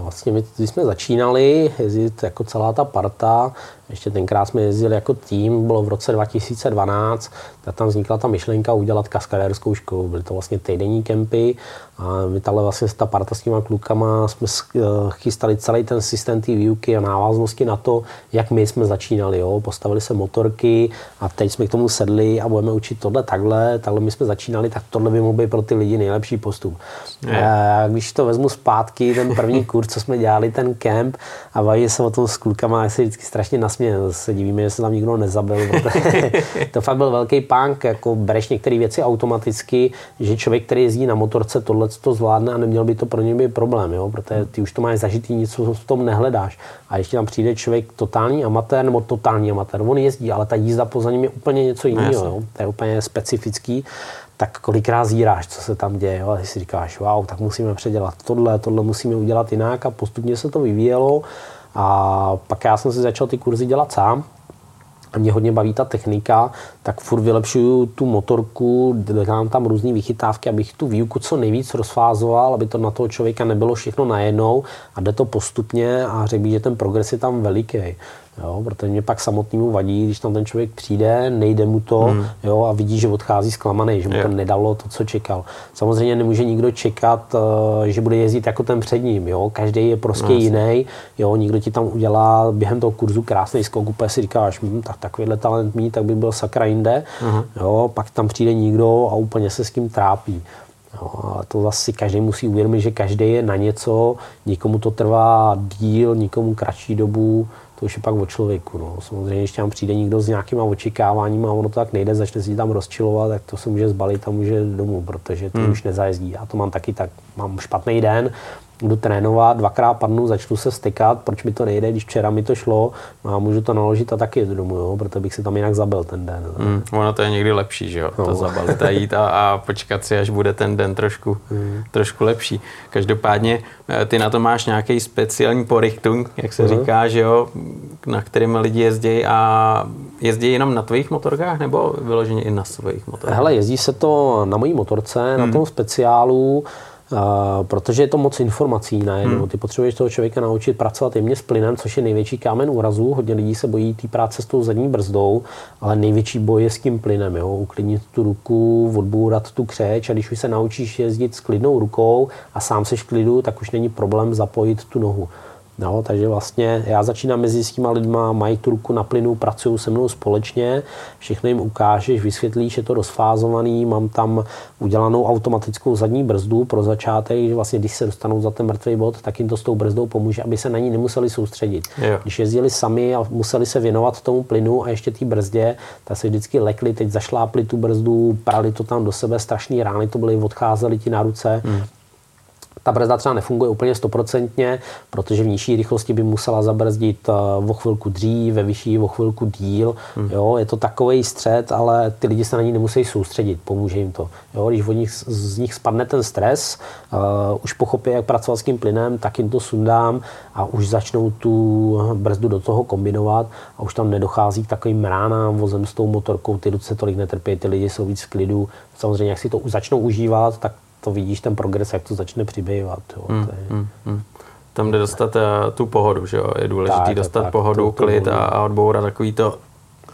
vlastně my, když jsme začínali jezdit jako celá ta parta, ještě tenkrát jsme jezdili jako tým, bylo v roce 2012, tak tam vznikla ta myšlenka udělat kaskadérskou školu. Byly to vlastně týdenní kempy a my tady vlastně s ta parta s těma klukama jsme eh, chystali celý ten systém té výuky a návaznosti na to, jak my jsme začínali. Jo. Postavili se motorky a teď jsme k tomu sedli a budeme učit tohle takhle, takhle my jsme začínali, tak tohle by mohl být pro ty lidi nejlepší postup. A když to vezmu zpátky, ten první kurz, co jsme dělali, ten kemp a bavili se o tom s klukama, jak se vždycky strašně nasměl. Se divíme, že se tam nikdo nezabil. *laughs* to fakt byl velký pánk, jako bereš některé věci automaticky, že člověk, který jezdí na motorce, tohle to zvládne a neměl by to pro něj být problém, jo? protože ty už to máš zažitý, nic v tom nehledáš. A ještě tam přijde člověk totální amatér nebo totální amatér. On jezdí, ale ta jízda poza ním je úplně něco jiného. Jo? To je úplně specifický tak kolikrát zíráš, co se tam děje. Jo? A ty si říkáš, wow, tak musíme předělat tohle, tohle musíme udělat jinak a postupně se to vyvíjelo. A pak já jsem si začal ty kurzy dělat sám, a mě hodně baví ta technika, tak furt vylepšuju tu motorku, dám tam různé vychytávky, abych tu výuku co nejvíc rozfázoval, aby to na toho člověka nebylo všechno najednou a jde to postupně a řekl že ten progres je tam veliký. Jo, protože mě pak samotnému vadí, když tam ten člověk přijde, nejde mu to hmm. jo, a vidí, že odchází zklamaný, že mu je. to nedalo to, co čekal. Samozřejmě nemůže nikdo čekat, eh, že bude jezdit jako ten před ním. Jo. Každý je prostě no, jiný. Jo. Nikdo ti tam udělá během toho kurzu krásný skok, úplně si říkáš, hm, tak takovýhle talent mít, tak by byl sakra jinde. Uh-huh. Jo. Pak tam přijde nikdo a úplně se s tím trápí. No, a to zase každý musí uvědomit, že každý je na něco, nikomu to trvá díl, nikomu kratší dobu, to už je pak o člověku. No. Samozřejmě, když tam přijde někdo s nějakýma očekáváními a ono to tak nejde, začne si tam rozčilovat, tak to se může zbalit a může domů, protože to hmm. už nezajezdí. Já to mám taky tak, mám špatný den, jdu trénovat, dvakrát padnu, začnu se stykat, proč mi to nejde, když včera mi to šlo, no a můžu to naložit a taky jdu domů, jo, protože bych si tam jinak zabil ten den. Mm, ono to je někdy lepší, že jo, no. to zabalit a jít a, a počkat si, až bude ten den trošku, mm. trošku lepší. Každopádně eh, ty na to máš nějaký speciální porichtung, jak se mm. říká, že jo, na kterým lidi jezdí a jezdí jenom na tvých motorkách nebo vyloženě i na svých motorkách? Hele, jezdí se to na mojí motorce, mm. na tom speciálu, protože je to moc informací najednou. Hmm. Ty potřebuješ toho člověka naučit pracovat jemně s plynem, což je největší kámen úrazu. Hodně lidí se bojí té práce s tou zadní brzdou, ale největší boj je s tím plynem. Jo? Uklidnit tu ruku, odbourat tu křeč a když už se naučíš jezdit s klidnou rukou a sám seš klidu, tak už není problém zapojit tu nohu. No, takže vlastně já začínám mezi s těma lidma, mají tu ruku na plynu, pracují se mnou společně, všechno jim ukážeš, vysvětlíš, je to rozfázovaný, mám tam udělanou automatickou zadní brzdu pro začátek, že vlastně když se dostanou za ten mrtvý bod, tak jim to s tou brzdou pomůže, aby se na ní nemuseli soustředit. Jo. Když jezdili sami a museli se věnovat tomu plynu a ještě té brzdě, tak se vždycky lekli, teď zašlápli tu brzdu, prali to tam do sebe, strašný rány to byly, odcházeli ti na ruce, hmm ta brzda třeba nefunguje úplně stoprocentně, protože v nižší rychlosti by musela zabrzdit eh, o chvilku dřív, ve vyšší o chvilku díl. Hmm. Jo, je to takový střed, ale ty lidi se na ní nemusí soustředit, pomůže jim to. Jo, když od nich, z nich spadne ten stres, uh, už pochopí, jak pracovat s tím plynem, tak jim to sundám a už začnou tu brzdu do toho kombinovat a už tam nedochází k takovým ránám vozem s tou motorkou, ty ruce tolik netrpí, ty lidi jsou víc v klidu. Samozřejmě, jak si to začnou užívat, tak to vidíš ten progres, jak to začne přibývat. Jo. Hmm, to je... hmm, hmm. Tam jde dostat uh, tu pohodu, že jo? Je důležité tak, dostat tak, pohodu, to, klid to, a, a odbourat takový to,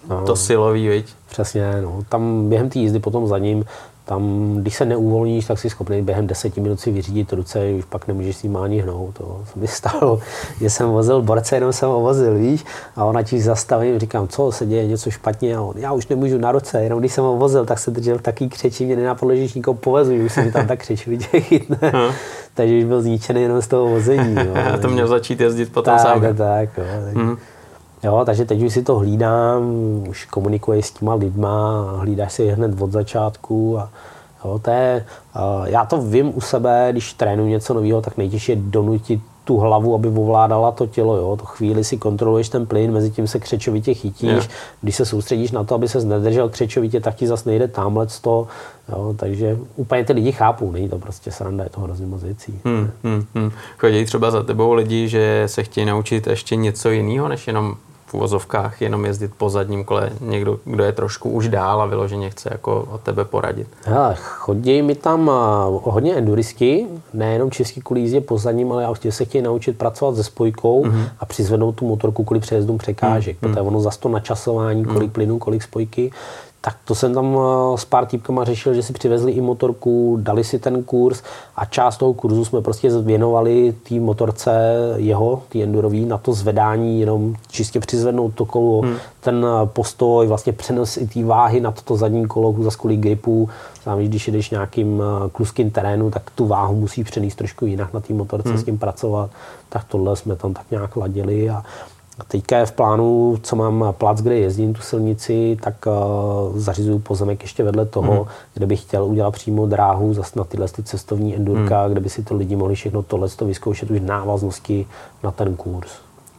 no, to silový, viď? Přesně, no. Tam během té jízdy potom za ním tam, když se neuvolníš, tak si schopný během deseti minut si vyřídit ruce, už pak nemůžeš s ním ani hnout. To se mi stalo, *laughs* že jsem vozil borce, jenom jsem ho vozil, víš, a ona ti zastaví, říkám, co se děje, něco špatně, a on, já už nemůžu na ruce, jenom když jsem ho vozil, tak se držel taký křeči, mě nenapadlo, že nikoho povezu, už jsem tam tak křečovitě chytne. *laughs* Hm. Takže už byl zničený jenom z toho vození. Jo. *laughs* to měl začít jezdit potom tak, sám. Tak, tak, jo, tak. Hmm. Jo, takže teď už si to hlídám, už komunikuji s těma lidma, hlídáš si je hned od začátku a jo, to je, já to vím u sebe, když trénuji něco nového, tak nejtěžší je donutit tu hlavu, aby ovládala to tělo. Jo? To chvíli si kontroluješ ten plyn, mezi tím se křečovitě chytíš. Je. Když se soustředíš na to, aby se nedržel křečovitě, tak ti zase nejde tamhle to. Jo? Takže úplně ty lidi chápou, není to prostě sranda, je to hrozně moc věcí. Hmm, hmm, hmm. Chodí třeba za tebou lidi, že se chtějí naučit ještě něco jiného, než jenom v uvozovkách jenom jezdit po zadním kole někdo, kdo je trošku už dál a vyloženě chce jako od tebe poradit? Hele, chodí mi tam hodně enduristi, nejenom český kvůli jízdě po zadním, ale chtějí se chtějí naučit pracovat se spojkou mm-hmm. a přizvednout tu motorku kvůli přejezdům překážek, mm-hmm. protože ono za to načasování, kolik mm-hmm. plynu, kolik spojky, tak to jsem tam eh, s pár týpkama řešil, že si přivezli i motorku, dali si ten kurz a část toho kurzu jsme prostě věnovali té motorce jeho, té endurový, na to zvedání, jenom čistě přizvednout to kolo, hmm. ten eh, postoj, vlastně přenos i té váhy na toto zadní kolo za kvůli gripu. Sám, když jdeš nějakým eh, kluským terénu, tak tu váhu musí přenést trošku jinak na té motorce, hmm. s tím pracovat. Tak tohle jsme tam tak nějak ladili a Teďka je v plánu, co mám plac, kde jezdím tu silnici, tak uh, zařizuju pozemek ještě vedle toho, mm. kde bych chtěl udělat přímo dráhu zase na tyhle ty cestovní endurka, mm. kde by si to lidi mohli všechno tohle to vyzkoušet už návaznosti na ten kurz.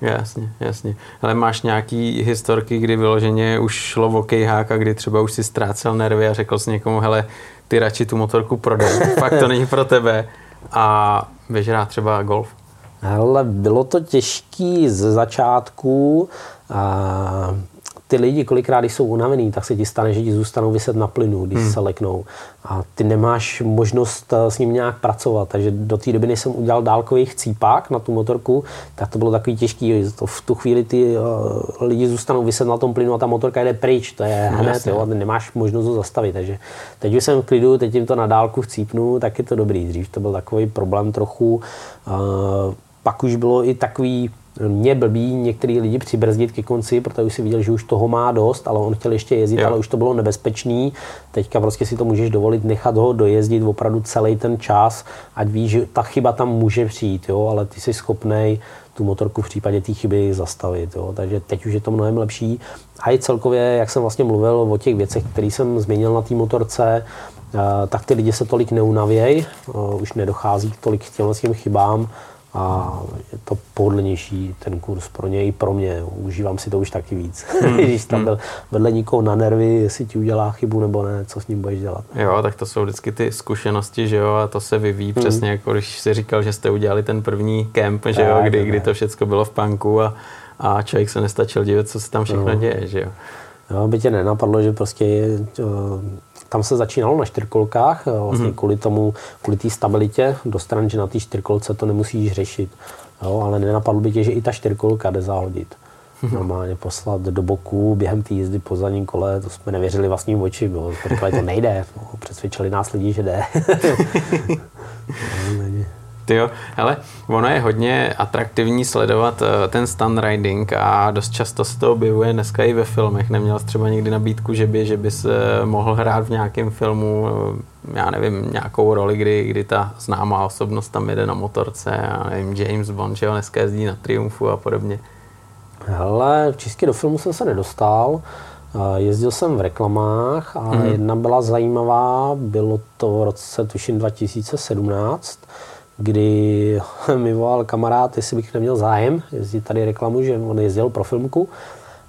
Jasně, jasně. Ale máš nějaký historky, kdy vyloženě už šlo o kejhák a kdy třeba už si ztrácel nervy a řekl jsi někomu, hele, ty radši tu motorku prodej, *laughs* fakt to není pro tebe a běž třeba golf. Hele, bylo to těžký ze začátku. A ty lidi kolikrát, když jsou unavený, tak se ti stane, že ti zůstanou vyset na plynu, když hmm. se leknou. A ty nemáš možnost eh, s ním nějak pracovat. Takže do té doby, než jsem udělal dálkový chcípák na tu motorku, tak to bylo takový těžký. To v tu chvíli ty uh, lidi zůstanou vyset na tom plynu a ta motorka jde pryč. To je no, hned, jo, a nemáš možnost ho zastavit. Takže teď už jsem v klidu, teď jim to na dálku chcípnu, tak je to dobrý. Dřív to byl takový problém trochu. Uh, pak už bylo i takový mě blbý některý lidi přibrzdit ke konci, protože už si viděl, že už toho má dost, ale on chtěl ještě jezdit, jo. ale už to bylo nebezpečný. Teďka prostě si to můžeš dovolit nechat ho dojezdit opravdu celý ten čas, ať víš, že ta chyba tam může přijít, jo, ale ty jsi schopný tu motorku v případě té chyby zastavit. Jo. Takže teď už je to mnohem lepší. A i celkově, jak jsem vlastně mluvil o těch věcech, které jsem změnil na té motorce, eh, tak ty lidi se tolik neunavějí, eh, už nedochází tolik k těm chybám a je to pohodlnější ten kurz pro něj i pro mě. Užívám si to už taky víc. Hmm. *laughs* Když tam hmm. byl vedle nikoho na nervy, jestli ti udělá chybu nebo ne, co s ním budeš dělat. Jo, tak to jsou vždycky ty zkušenosti, že jo, a to se vyvíjí hmm. přesně jako když jsi říkal, že jste udělali ten první kemp, že jo, kdy, kdy to všechno bylo v panku a, a člověk se nestačil dívat, co se tam všechno no. děje, že jo. Jo, by tě nenapadlo, že prostě tam se začínalo na čtyřkolkách, eh, vlastně mm-hmm. kvůli tomu, kvůli té stabilitě do stran, že na té čtyřkolce to nemusíš řešit. Jo, ale nenapadlo by tě, že i ta čtyřkolka jde zahodit. Mm-hmm. Normálně poslat do boku během té jízdy po zadním kole, to jsme nevěřili vlastním očím, jo. říkali, to nejde, no, *laughs* přesvědčili nás lidi, že jde. *laughs* *laughs* no, jo, ale ono je hodně atraktivní sledovat eh, ten stand riding a dost často se to objevuje dneska i ve filmech. Neměl jsi třeba někdy nabídku, že by, že bys eh, mohl hrát v nějakém filmu, eh, já nevím, nějakou roli, kdy, kdy ta známá osobnost tam jede na motorce, a nevím, James Bond, že jo, dneska jezdí na Triumfu a podobně. Hele, čistě do filmu jsem se nedostal. Jezdil jsem v reklamách a mm-hmm. jedna byla zajímavá, bylo to v roce tuším 2017 kdy *laughs* mi volal kamarád, jestli bych neměl zájem jezdit tady reklamu, že on jezdil pro filmku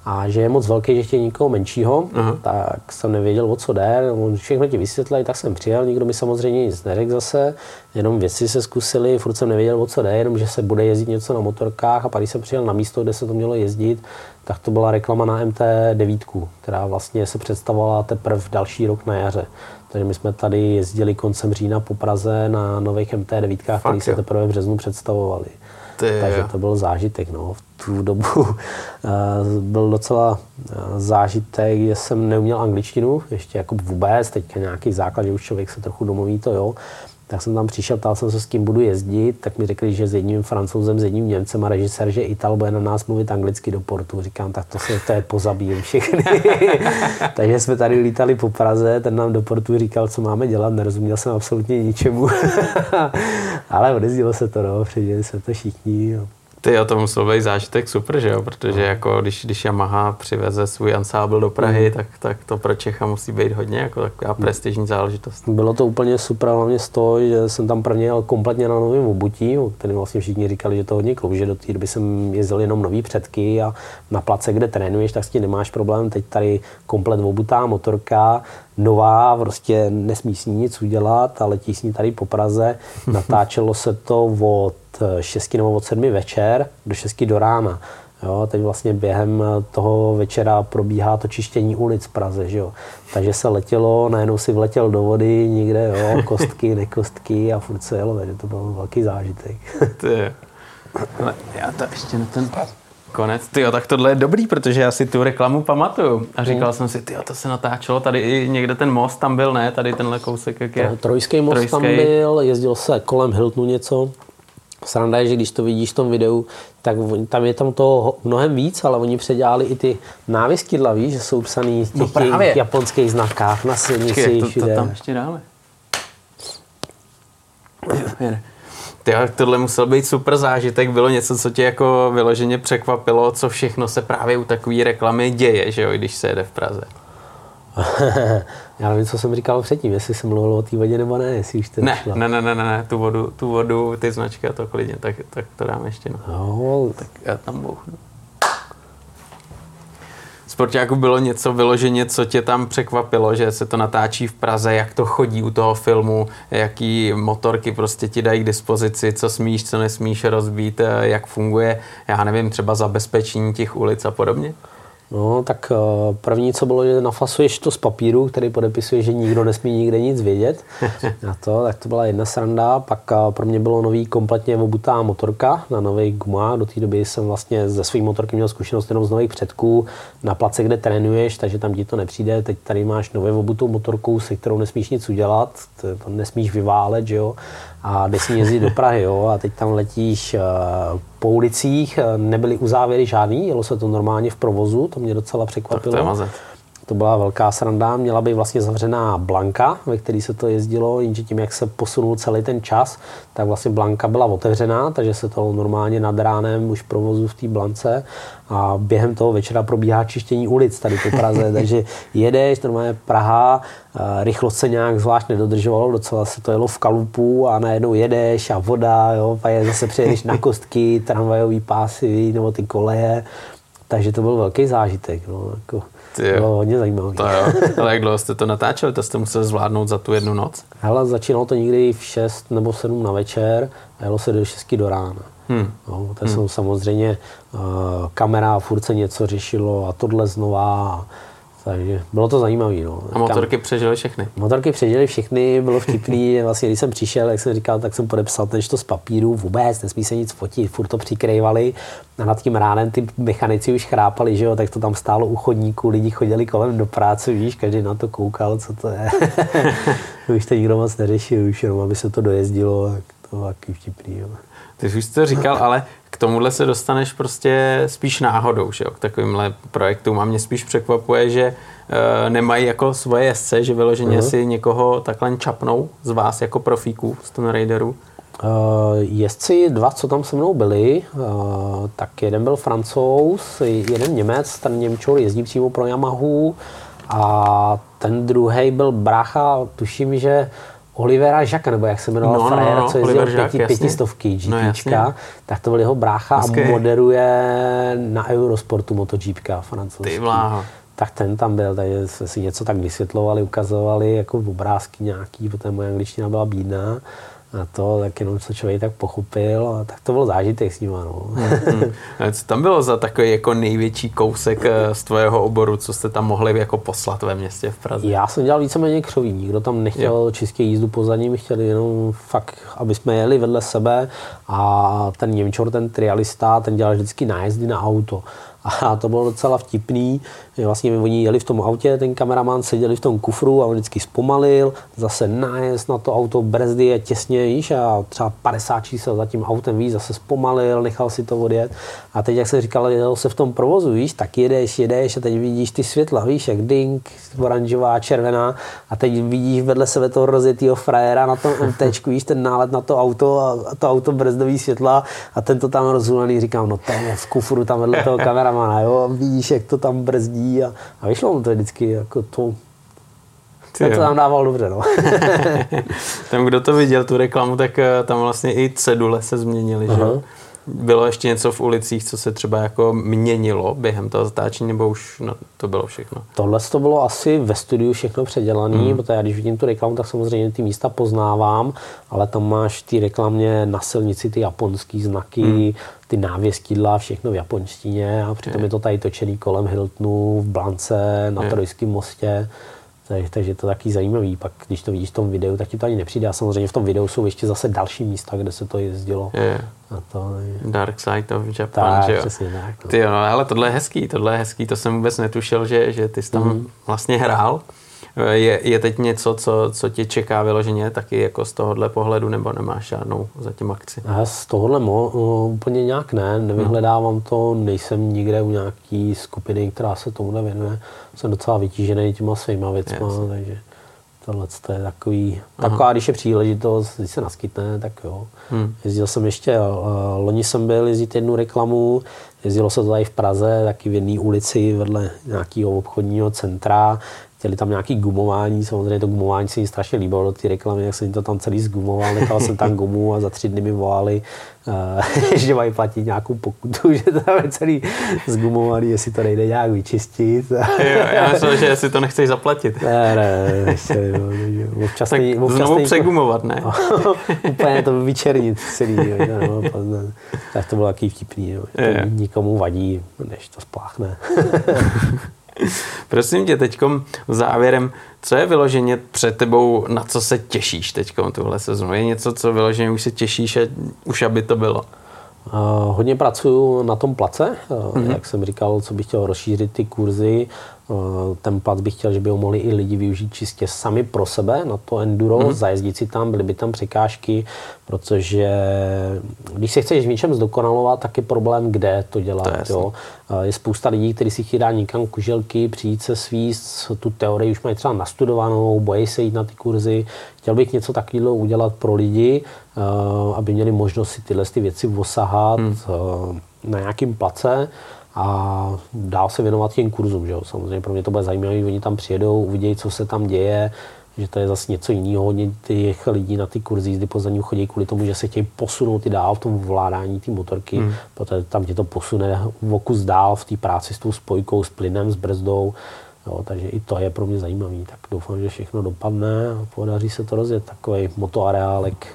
a že je moc velký, že chtějí někoho menšího, uh-huh. tak jsem nevěděl, o co jde. On všechno ti vysvětlil, tak jsem přijel, nikdo mi samozřejmě nic neřekl zase, jenom věci se zkusili, furt jsem nevěděl, o co jde, jenom že se bude jezdit něco na motorkách a pak když jsem přijel na místo, kde se to mělo jezdit, tak to byla reklama na MT9, která vlastně se představovala teprve další rok na jaře. Takže my jsme tady jezdili koncem října po Praze na nových MT9, které se teprve v březnu představovaly. Takže to byl zážitek. No. V tu dobu uh, *laughs* byl docela uh, zážitek, že jsem neuměl angličtinu, ještě jako vůbec, teďka nějaký základ, že už člověk se trochu domluví, to jo, tak jsem tam přišel, ptal jsem se, s kým budu jezdit, tak mi řekli, že s jedním francouzem, s jedním Němcem a režisér, že Ital bude na nás mluvit anglicky do portu. Říkám, tak to se to je pozabíjem všechny. *laughs* Takže jsme tady lítali po Praze, ten nám do portu říkal, co máme dělat, nerozuměl jsem absolutně ničemu. *laughs* Ale odezdilo se to, no, předěli jsme to všichni. No. Ty jo, to musel být zážitek super, že jo? Protože no. jako když, když Yamaha přiveze svůj ansábl do Prahy, mm. tak, tak to pro Čecha musí být hodně jako taková mm. prestižní záležitost. Bylo to úplně super, hlavně z toho, že jsem tam prvně jel kompletně na novém obutí, který vlastně všichni říkali, že to hodně klouže. Do té doby jsem jezdil jenom nový předky a na place, kde trénuješ, tak s tím nemáš problém. Teď tady komplet obutá motorka, nová, prostě nesmí s ní nic udělat a letí s ní tady po Praze. *laughs* Natáčelo se to od 6 nebo od 7 večer do 6 do rána. Jo, teď vlastně během toho večera probíhá to čištění ulic v Praze, že jo. Takže se letělo, najednou si vletěl do vody někde, jo, *laughs* kostky, nekostky a furt se jelo, takže to byl velký zážitek. *laughs* Ty. já to ještě na ten konec. Ty tak tohle je dobrý, protože já si tu reklamu pamatuju. A říkal mm. jsem si, ty to se natáčelo, tady i někde ten most tam byl, ne? Tady tenhle kousek, jak je. Trojský most Trojský. tam byl, jezdil se kolem Hiltonu něco. Sranda je, že když to vidíš v tom videu, tak tam je tam toho mnohem víc, ale oni předělali i ty návěskydla, víš, že jsou psaný v těch, no těch japonských znakách na silnici. To, to tam ještě dále. Ty, tohle musel být super zážitek, bylo něco, co tě jako vyloženě překvapilo, co všechno se právě u takové reklamy děje, že jo, když se jede v Praze. *laughs* Já nevím, co jsem říkal předtím, jestli jsem mluvil o té vodě nebo ne, jestli už to ne, ne, ne, ne, ne, ne, tu vodu, tu vodu, ty značky a to klidně, tak, tak to dám ještě. No. no. Tak já tam bouchnu. Sportáku bylo něco vyloženě, co tě tam překvapilo, že se to natáčí v Praze, jak to chodí u toho filmu, jaký motorky prostě ti dají k dispozici, co smíš, co nesmíš rozbít, jak funguje, já nevím, třeba zabezpečení těch ulic a podobně? No, tak eh, první, co bylo, že nafasuješ to z papíru, který podepisuje, že nikdo nesmí nikde nic vědět. *laughs* Na to, tak to byla jedna sranda. Pak eh, pro mě bylo nový kompletně obutá motorka na nový gumách. Do té doby jsem vlastně ze svých motorky měl zkušenost jenom z nových předků na place, kde trénuješ, takže tam ti to nepřijde. Teď tady máš nově obutou motorku, se kterou nesmíš nic udělat, to nesmíš vyválet, že jo a jde si jezdit do Prahy, jo, a teď tam letíš uh, po ulicích, nebyly uzávěry žádný, jelo se to normálně v provozu, to mě docela překvapilo. Tak to je to byla velká sranda. Měla by vlastně zavřená Blanka, ve který se to jezdilo, jenže tím, jak se posunul celý ten čas, tak vlastně Blanka byla otevřená, takže se to normálně nad ránem už provozu v té Blance a během toho večera probíhá čištění ulic tady po Praze, *laughs* takže jedeš, normálně Praha, rychlost se nějak zvlášť nedodržovalo, docela se to jelo v kalupu a najednou jedeš a voda, jo, a je zase přijedeš na *laughs* kostky, tramvajový pásy nebo ty koleje, takže to byl velký zážitek. No, jako ty jo. Bylo hodně zajímavý. To jo. Ale jak dlouho jste to natáčeli? To jste museli zvládnout za tu jednu noc? Hele, začínalo to někdy v 6 nebo 7 na večer a jelo se do 6 do rána. Hmm. No, to hmm. jsou samozřejmě uh, kamera, furt se něco řešilo a tohle znova. Takže bylo to zajímavé. No. A motorky přežily všechny? Motorky přežily všechny, bylo vtipný. *laughs* Vlastně, když jsem přišel, jak jsem říkal, tak jsem podepsal ten to z papíru, vůbec, nesmí se nic fotit, furt to přikrývali. A nad tím ránem ty mechanici už chrápali, že jo, tak to tam stálo u chodníku, lidi chodili kolem do práce, víš, každý na to koukal, co to je. *laughs* už to nikdo moc neřešil, už jenom aby se to dojezdilo, tak to bylo taky vtipný. Jo. Ty už jsi to říkal, ale k tomuhle se dostaneš prostě spíš náhodou, že jo, k takovýmhle projektům. A mě spíš překvapuje, že e, nemají jako svoje jezdce, že vyloženě uh-huh. si někoho takhle čapnou z vás jako profíků z Tomb Raideru. Uh, jezdci dva, co tam se mnou byli, uh, tak jeden byl francouz, jeden Němec, ten Němčur jezdí přímo pro Yamahu a ten druhý byl brácha, tuším, že Olivera Žaka, nebo jak se jmenoval no, frajer, no, no, co jezdil pěti, pětistovky GTčka, no, tak to byl jeho brácha Hezky. a moderuje na Eurosportu MotoGPka francouzský. Ty vláho. Tak ten tam byl, takže jsme si něco tak vysvětlovali, ukazovali jako obrázky nějaký, protože moje angličtina byla bídná na to, tak jenom co člověk tak pochopil, a tak to byl zážitek s ním. No. Hmm. Co tam bylo za takový jako největší kousek eh, z tvého oboru, co jste tam mohli jako poslat ve městě v Praze? Já jsem dělal víceméně křoví, nikdo tam nechtěl jo. čistě jízdu pozadí, my chtěli jenom fakt, aby jsme jeli vedle sebe a ten Němčor, ten trialista, ten dělal vždycky nájezdy na auto. A to bylo docela vtipný, že vlastně oni jeli v tom autě, ten kameraman seděli v tom kufru a on vždycky zpomalil, zase nájezd na to auto, brzdy je těsně, víš, a třeba 50 čísel za tím autem víc, zase zpomalil, nechal si to odjet. A teď, jak jsem říkal, jel se v tom provozu, víš, tak jedeš, jedeš a teď vidíš ty světla, víš, jak ding, oranžová, červená. A teď vidíš vedle sebe toho rozjetého frajera na tom MT, víš, ten nálet na to auto a to auto brzdový světla. A ten to tam rozhulený, říkám, no ten je v kufru tam vedle toho kameramana, jo, vidíš, jak to tam brzdí a, a vyšlo mu to vždycky jako to, ty to tam dával dobře, no. *laughs* tam, kdo to viděl, tu reklamu, tak eh, tam vlastně i cedule se změnily, uh-huh. že? Bylo ještě něco v ulicích, co se třeba jako měnilo během toho zatáčení, nebo už no, to bylo všechno? Tohle to bylo asi ve studiu všechno předělané, hmm. protože já když vidím tu reklamu, tak samozřejmě ty místa poznávám, ale tam máš ty reklamě na silnici ty japonský znaky, hmm. Ty návěstidla, všechno v japonštině a přitom je, je to tady točený kolem Hiltonu, v Blance, na Trojském mostě. Takže, takže to je taky zajímavý. Pak, když to vidíš v tom videu, tak ti to ani nepřijde. A samozřejmě v tom videu jsou ještě zase další místa, kde se to jezdilo. Je. A to, je... Dark Side of Japan, tak, že jo? Přesně tak. No. Ty jo, no, ale tohle je hezký, tohle je hezký, to jsem vůbec netušil, že, že ty jsi tam mm. vlastně hrál. Je, je teď něco, co, co tě čeká vyloženě taky jako z tohohle pohledu, nebo nemáš žádnou zatím akci? Já z tohohle mo, úplně nějak ne, nevyhledávám to, nejsem nikde u nějaký skupiny, která se tomu nevěnuje. Jsem docela vytížený těma svýma věcma, yes. takže tohle to je takový, Aha. taková, když je příležitost, když se naskytne, tak jo. Hmm. Jezdil jsem ještě, loni jsem byl jezdit jednu reklamu, jezdilo se to tady v Praze, taky v jedné ulici vedle nějakého obchodního centra, chtěli tam nějaký gumování, samozřejmě to gumování se jim strašně líbilo do ty reklamy, jak jsem to tam celý zgumoval, nechal jsem tam gumu a za tři dny mi volali, uh, *laughs* že mají platit nějakou pokutu, *laughs* že to je celý zgumovaný, jestli to nejde nějak vyčistit. jo, já myslím, že jestli to nechceš zaplatit. ne, ne, ještě, jo, občas tak nej, občas znovu přegumovat, ne? *laughs* úplně to vyčernit celý, jo, no, tak to bylo takový vtipný, jo. To nikomu vadí, než to spláchne. *laughs* Prosím tě, teď závěrem, co je vyloženě před tebou, na co se těšíš teď tuhle sezónu? Je něco, co vyloženě už se těšíš, a už aby to bylo? Uh, hodně pracuju na tom place, mm-hmm. jak jsem říkal, co bych chtěl rozšířit ty kurzy. Uh, ten plac bych chtěl, že by ho mohli i lidi využít čistě sami pro sebe na to enduro, mm-hmm. zajezdit si tam, byly by tam překážky, protože když se chceš v něčem zdokonalovat, tak je problém, kde to dělat. To jo. Je spousta lidí, kteří si chtějí dát někam kuželky, přijít se svíst, tu teorii už mají třeba nastudovanou, bojí se jít na ty kurzy. Chtěl bych něco takového udělat pro lidi, aby měli možnost si tyhle ty věci osahat hmm. na nějakým place a dál se věnovat těm kurzům. Že jo? Samozřejmě pro mě to bude zajímavé, oni tam přijedou, uvidějí, co se tam děje, že to je zase něco jiného. Hodně těch lidí na ty kurzy jízdy po zadní chodí kvůli tomu, že se chtějí posunout i dál v tom vládání té motorky, hmm. protože tam tě to posune v kus dál v té práci s tou spojkou, s plynem, s brzdou. Jo, takže i to je pro mě zajímavý. Tak doufám, že všechno dopadne a podaří se to rozjet. Takový motoareálek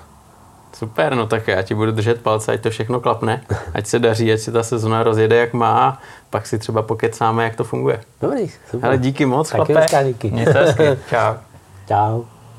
Super, no tak já ti budu držet palce, ať to všechno klapne, ať se daří, ať si ta sezona rozjede jak má, pak si třeba pokecáme, jak to funguje. Dobrý, super. Ale díky moc, Taky chlape. díky. Mějte. *laughs* Čau. Čau.